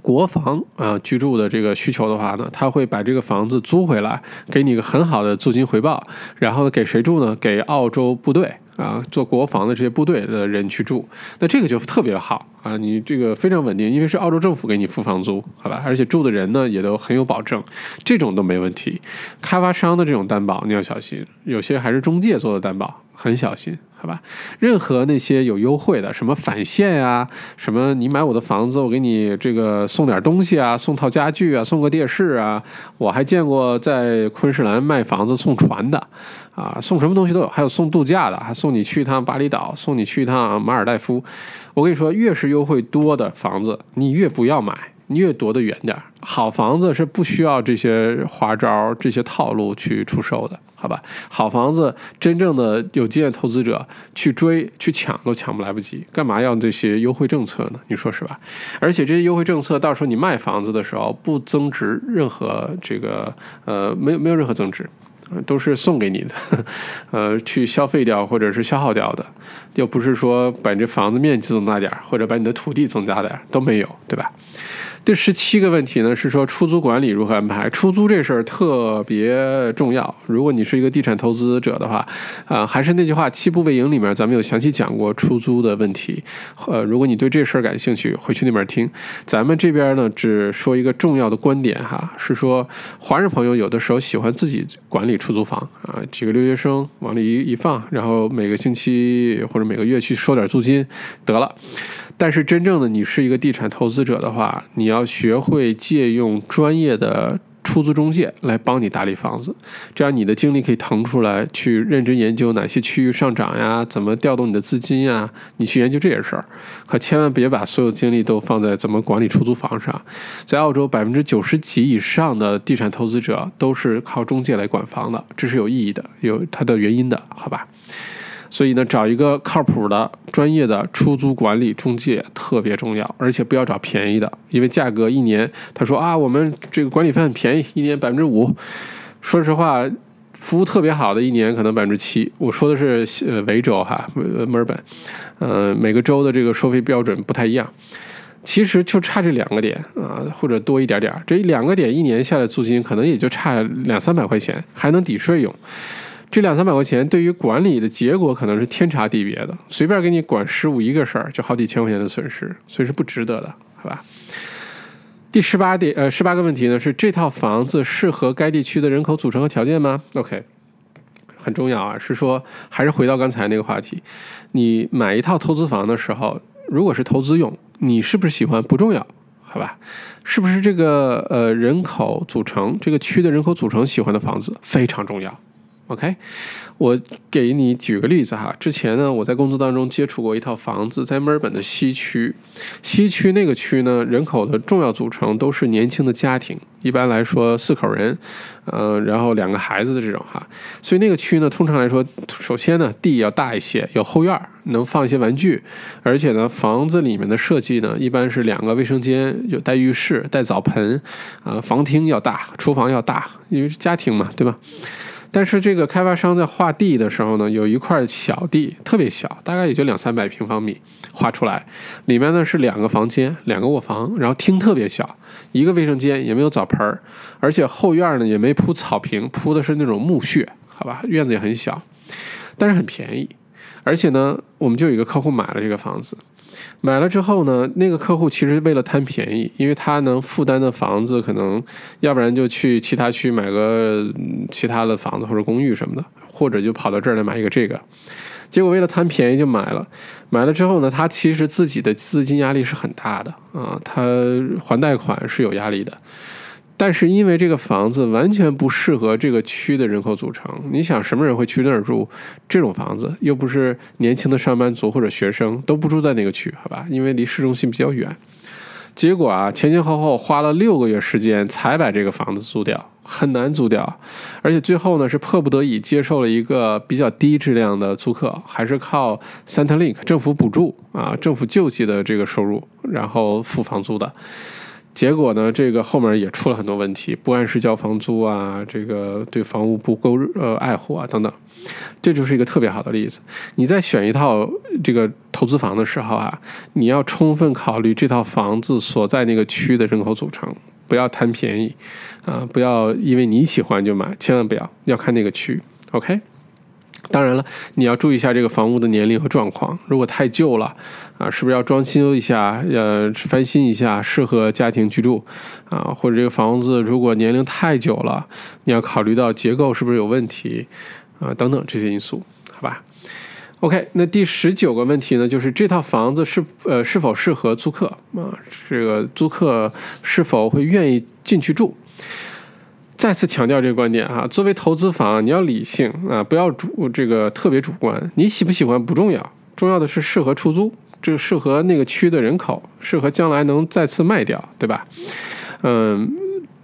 国防啊，居住的这个需求的话呢，他会把这个房子租回来，给你一个很好的租金回报，然后给谁住呢？给澳洲部队啊，做国防的这些部队的人去住，那这个就特别好啊，你这个非常稳定，因为是澳洲政府给你付房租，好吧？而且住的人呢也都很有保证，这种都没问题。开发商的这种担保你要小心，有些还是中介做的担保，很小心。好吧，任何那些有优惠的，什么返现啊，什么你买我的房子，我给你这个送点东西啊，送套家具啊，送个电视啊，我还见过在昆士兰卖房子送船的，啊，送什么东西都有，还有送度假的，还送你去一趟巴厘岛，送你去一趟马尔代夫。我跟你说，越是优惠多的房子，你越不要买。你越躲得远点儿，好房子是不需要这些花招、这些套路去出售的，好吧？好房子，真正的有经验投资者去追、去抢都抢不来不及，干嘛要这些优惠政策呢？你说是吧？而且这些优惠政策，到时候你卖房子的时候不增值任何这个呃，没有没有任何增值，都是送给你的，呃，去消费掉或者是消耗掉的，又不是说把这房子面积增大点儿，或者把你的土地增加点儿都没有，对吧？第十七个问题呢，是说出租管理如何安排？出租这事儿特别重要。如果你是一个地产投资者的话，啊，还是那句话，七步为营里面咱们有详细讲过出租的问题。呃，如果你对这事儿感兴趣，回去那边听。咱们这边呢，只说一个重要的观点哈，是说华人朋友有的时候喜欢自己管理出租房啊，几个留学生往里一一放，然后每个星期或者每个月去收点租金得了。但是真正的你是一个地产投资者的话，你要学会借用专业的出租中介来帮你打理房子，这样你的精力可以腾出来去认真研究哪些区域上涨呀，怎么调动你的资金呀，你去研究这些事儿。可千万别把所有精力都放在怎么管理出租房上。在澳洲，百分之九十几以上的地产投资者都是靠中介来管房的，这是有意义的，有它的原因的，好吧？所以呢，找一个靠谱的、专业的出租管理中介特别重要，而且不要找便宜的，因为价格一年，他说啊，我们这个管理费很便宜，一年百分之五。说实话，服务特别好的一年可能百分之七。我说的是呃维州哈，墨尔本，呃每个州的这个收费标准不太一样，其实就差这两个点啊，或者多一点点，这两个点一年下来租金可能也就差两三百块钱，还能抵税用。这两三百块钱对于管理的结果可能是天差地别的，随便给你管十五一个事儿，就好几千块钱的损失，所以是不值得的，好吧？第十八点，呃，十八个问题呢是这套房子适合该地区的人口组成和条件吗？OK，很重要啊，是说还是回到刚才那个话题，你买一套投资房的时候，如果是投资用，你是不是喜欢不重要，好吧？是不是这个呃人口组成这个区的人口组成喜欢的房子非常重要？OK，我给你举个例子哈。之前呢，我在工作当中接触过一套房子，在墨尔本的西区。西区那个区呢，人口的重要组成都是年轻的家庭，一般来说四口人，呃，然后两个孩子的这种哈。所以那个区呢，通常来说，首先呢，地要大一些，有后院，能放一些玩具，而且呢，房子里面的设计呢，一般是两个卫生间，有带浴室、带澡盆，啊，房厅要大，厨房要大，因为是家庭嘛，对吧？但是这个开发商在画地的时候呢，有一块小地特别小，大概也就两三百平方米，画出来，里面呢是两个房间，两个卧房，然后厅特别小，一个卫生间也没有澡盆儿，而且后院呢也没铺草坪，铺的是那种木屑，好吧，院子也很小，但是很便宜，而且呢，我们就有一个客户买了这个房子。买了之后呢，那个客户其实为了贪便宜，因为他能负担的房子可能，要不然就去其他区买个其他的房子或者公寓什么的，或者就跑到这儿来买一个这个。结果为了贪便宜就买了，买了之后呢，他其实自己的资金压力是很大的啊，他还贷款是有压力的。但是因为这个房子完全不适合这个区的人口组成，你想什么人会去那儿住？这种房子又不是年轻的上班族或者学生都不住在那个区，好吧？因为离市中心比较远。结果啊，前前后后花了六个月时间才把这个房子租掉，很难租掉。而且最后呢，是迫不得已接受了一个比较低质量的租客，还是靠 Centrelink 政府补助啊，政府救济的这个收入，然后付房租的。结果呢，这个后面也出了很多问题，不按时交房租啊，这个对房屋不够呃爱护啊等等，这就是一个特别好的例子。你在选一套这个投资房的时候啊，你要充分考虑这套房子所在那个区的人口组成，不要贪便宜啊，不要因为你喜欢就买，千万不要，要看那个区，OK。当然了，你要注意一下这个房屋的年龄和状况。如果太旧了，啊，是不是要装修一下，呃，翻新一下，适合家庭居住，啊，或者这个房子如果年龄太久了，你要考虑到结构是不是有问题，啊，等等这些因素，好吧？OK，那第十九个问题呢，就是这套房子是呃是否适合租客啊？这个租客是否会愿意进去住？再次强调这个观点啊，作为投资房，你要理性啊，不要主这个特别主观。你喜不喜欢不重要，重要的是适合出租，这个适合那个区的人口，适合将来能再次卖掉，对吧？嗯，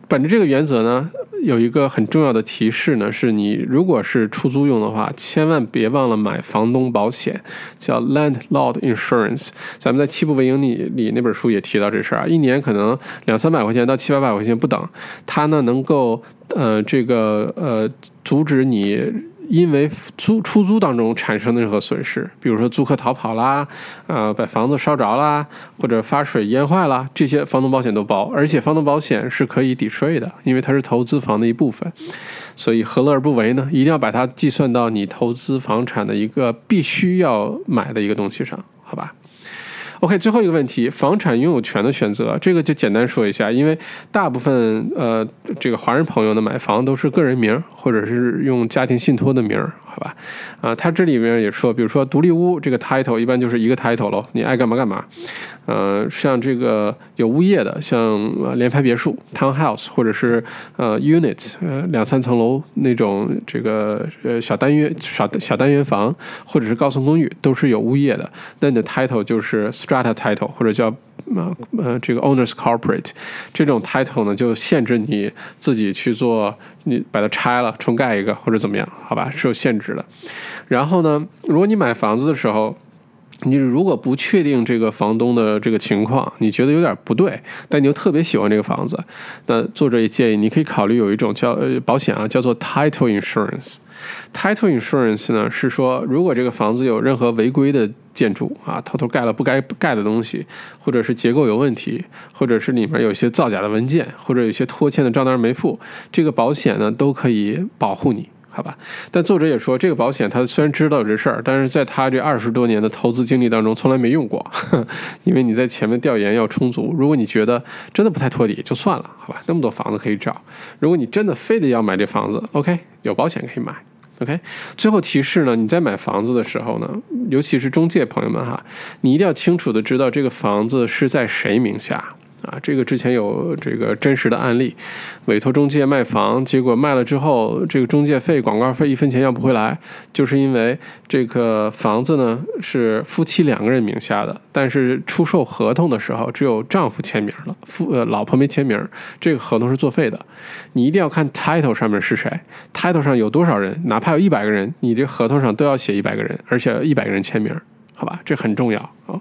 本着这个原则呢。有一个很重要的提示呢，是你如果是出租用的话，千万别忘了买房东保险，叫 Landlord Insurance。咱们在《七步为营》里里那本书也提到这事儿啊，一年可能两三百块钱到七八百块钱不等，它呢能够呃这个呃阻止你。因为租出租当中产生的任何损失，比如说租客逃跑啦，呃，把房子烧着啦，或者发水淹坏啦，这些房东保险都包，而且房东保险是可以抵税的，因为它是投资房的一部分，所以何乐而不为呢？一定要把它计算到你投资房产的一个必须要买的一个东西上，好吧？OK，最后一个问题，房产拥有权的选择，这个就简单说一下，因为大部分呃这个华人朋友呢买房都是个人名或者是用家庭信托的名好吧？啊，他这里面也说，比如说独立屋这个 title 一般就是一个 title 喽，你爱干嘛干嘛。呃，像这个有物业的，像联排别墅 townhouse 或者是呃 unit 呃两三层楼那种这个呃小单元小小单元房或者是高层公寓都是有物业的，那你的 title 就是 strata title 或者叫。呃，呃，这个 owners corporate 这种 title 呢，就限制你自己去做，你把它拆了重盖一个或者怎么样，好吧，是有限制的。然后呢，如果你买房子的时候，你如果不确定这个房东的这个情况，你觉得有点不对，但你又特别喜欢这个房子，那作者也建议你可以考虑有一种叫呃保险啊，叫做 title insurance。Title insurance 呢是说，如果这个房子有任何违规的建筑啊，偷偷盖了不该盖的东西，或者是结构有问题，或者是里面有些造假的文件，或者有些拖欠的账单没付，这个保险呢都可以保护你，好吧？但作者也说，这个保险他虽然知道这事儿，但是在他这二十多年的投资经历当中从来没用过，[LAUGHS] 因为你在前面调研要充足。如果你觉得真的不太托底，就算了，好吧？那么多房子可以找，如果你真的非得要买这房子，OK，有保险可以买。OK，最后提示呢，你在买房子的时候呢，尤其是中介朋友们哈，你一定要清楚的知道这个房子是在谁名下啊，这个之前有这个真实的案例，委托中介卖房，结果卖了之后，这个中介费、广告费一分钱要不回来，就是因为这个房子呢是夫妻两个人名下的，但是出售合同的时候只有丈夫签名了，夫呃老婆没签名，这个合同是作废的。你一定要看 title 上面是谁，title 上有多少人，哪怕有一百个人，你这合同上都要写一百个人，而且一百个人签名。好吧，这很重要啊，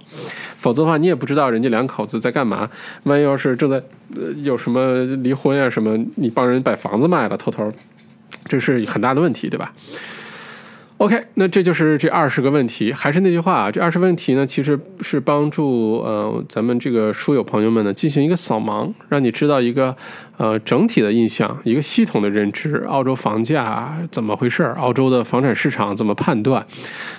否则的话，你也不知道人家两口子在干嘛。万一要是正在呃有什么离婚啊什么，你帮人把房子卖了，偷偷，这是很大的问题，对吧？OK，那这就是这二十个问题。还是那句话啊，这二十问题呢，其实是帮助呃咱们这个书友朋友们呢进行一个扫盲，让你知道一个呃整体的印象，一个系统的认知。澳洲房价怎么回事？澳洲的房产市场怎么判断？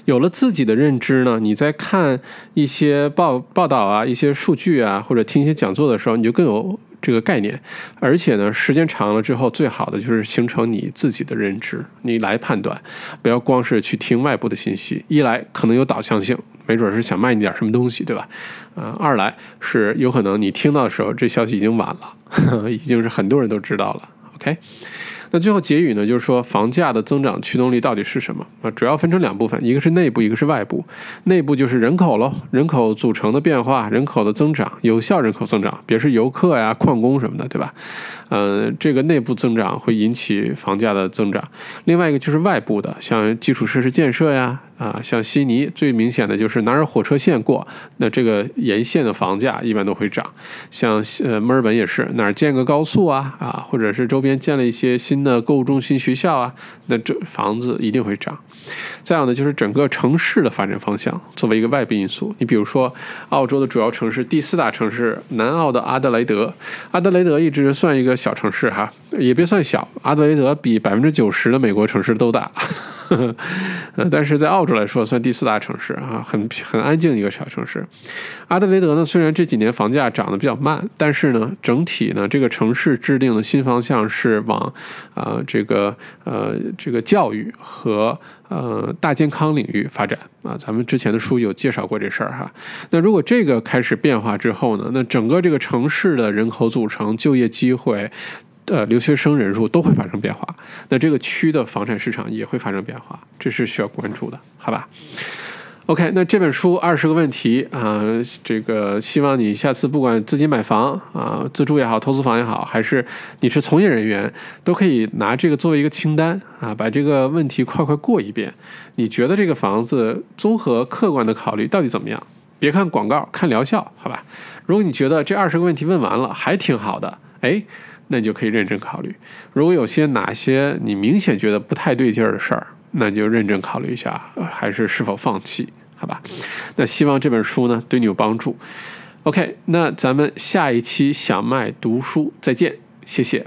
有了自己的认知呢，你在看一些报报道啊、一些数据啊，或者听一些讲座的时候，你就更有。这个概念，而且呢，时间长了之后，最好的就是形成你自己的认知，你来判断，不要光是去听外部的信息。一来可能有导向性，没准是想卖你点什么东西，对吧？啊，[LAUGHS] 二来是有可能你听到的时候，这消息已经晚了，[LAUGHS] 已经是很多人都知道了。OK。那最后结语呢，就是说房价的增长驱动力到底是什么啊？主要分成两部分，一个是内部，一个是外部。内部就是人口喽，人口组成的变化，人口的增长，有效人口增长，别是游客呀、矿工什么的，对吧？嗯，这个内部增长会引起房价的增长。另外一个就是外部的，像基础设施建设呀。啊，像悉尼最明显的就是哪有火车线过，那这个沿线的房价一般都会涨。像呃墨尔本也是，哪儿建个高速啊啊，或者是周边建了一些新的购物中心、学校啊，那这房子一定会涨。再有呢，就是整个城市的发展方向作为一个外部因素。你比如说，澳洲的主要城市第四大城市南澳的阿德莱德，阿德莱德一直算一个小城市哈，也别算小，阿德雷德比百分之九十的美国城市都大。[LAUGHS] 呃，但是在澳洲来说，算第四大城市啊，很很安静一个小城市。阿德雷德呢，虽然这几年房价涨得比较慢，但是呢，整体呢，这个城市制定的新方向是往啊这个呃这个教育和呃大健康领域发展啊。咱们之前的书有介绍过这事儿哈。那如果这个开始变化之后呢，那整个这个城市的人口组成、就业机会。呃，留学生人数都会发生变化，那这个区的房产市场也会发生变化，这是需要关注的，好吧？OK，那这本书二十个问题啊，这个希望你下次不管自己买房啊，自住也好，投资房也好，还是你是从业人员，都可以拿这个作为一个清单啊，把这个问题快快过一遍。你觉得这个房子综合客观的考虑到底怎么样？别看广告，看疗效，好吧？如果你觉得这二十个问题问完了还挺好的，哎。那你就可以认真考虑，如果有些哪些你明显觉得不太对劲儿的事儿，那你就认真考虑一下，还是是否放弃，好吧？那希望这本书呢对你有帮助。OK，那咱们下一期小麦读书再见，谢谢。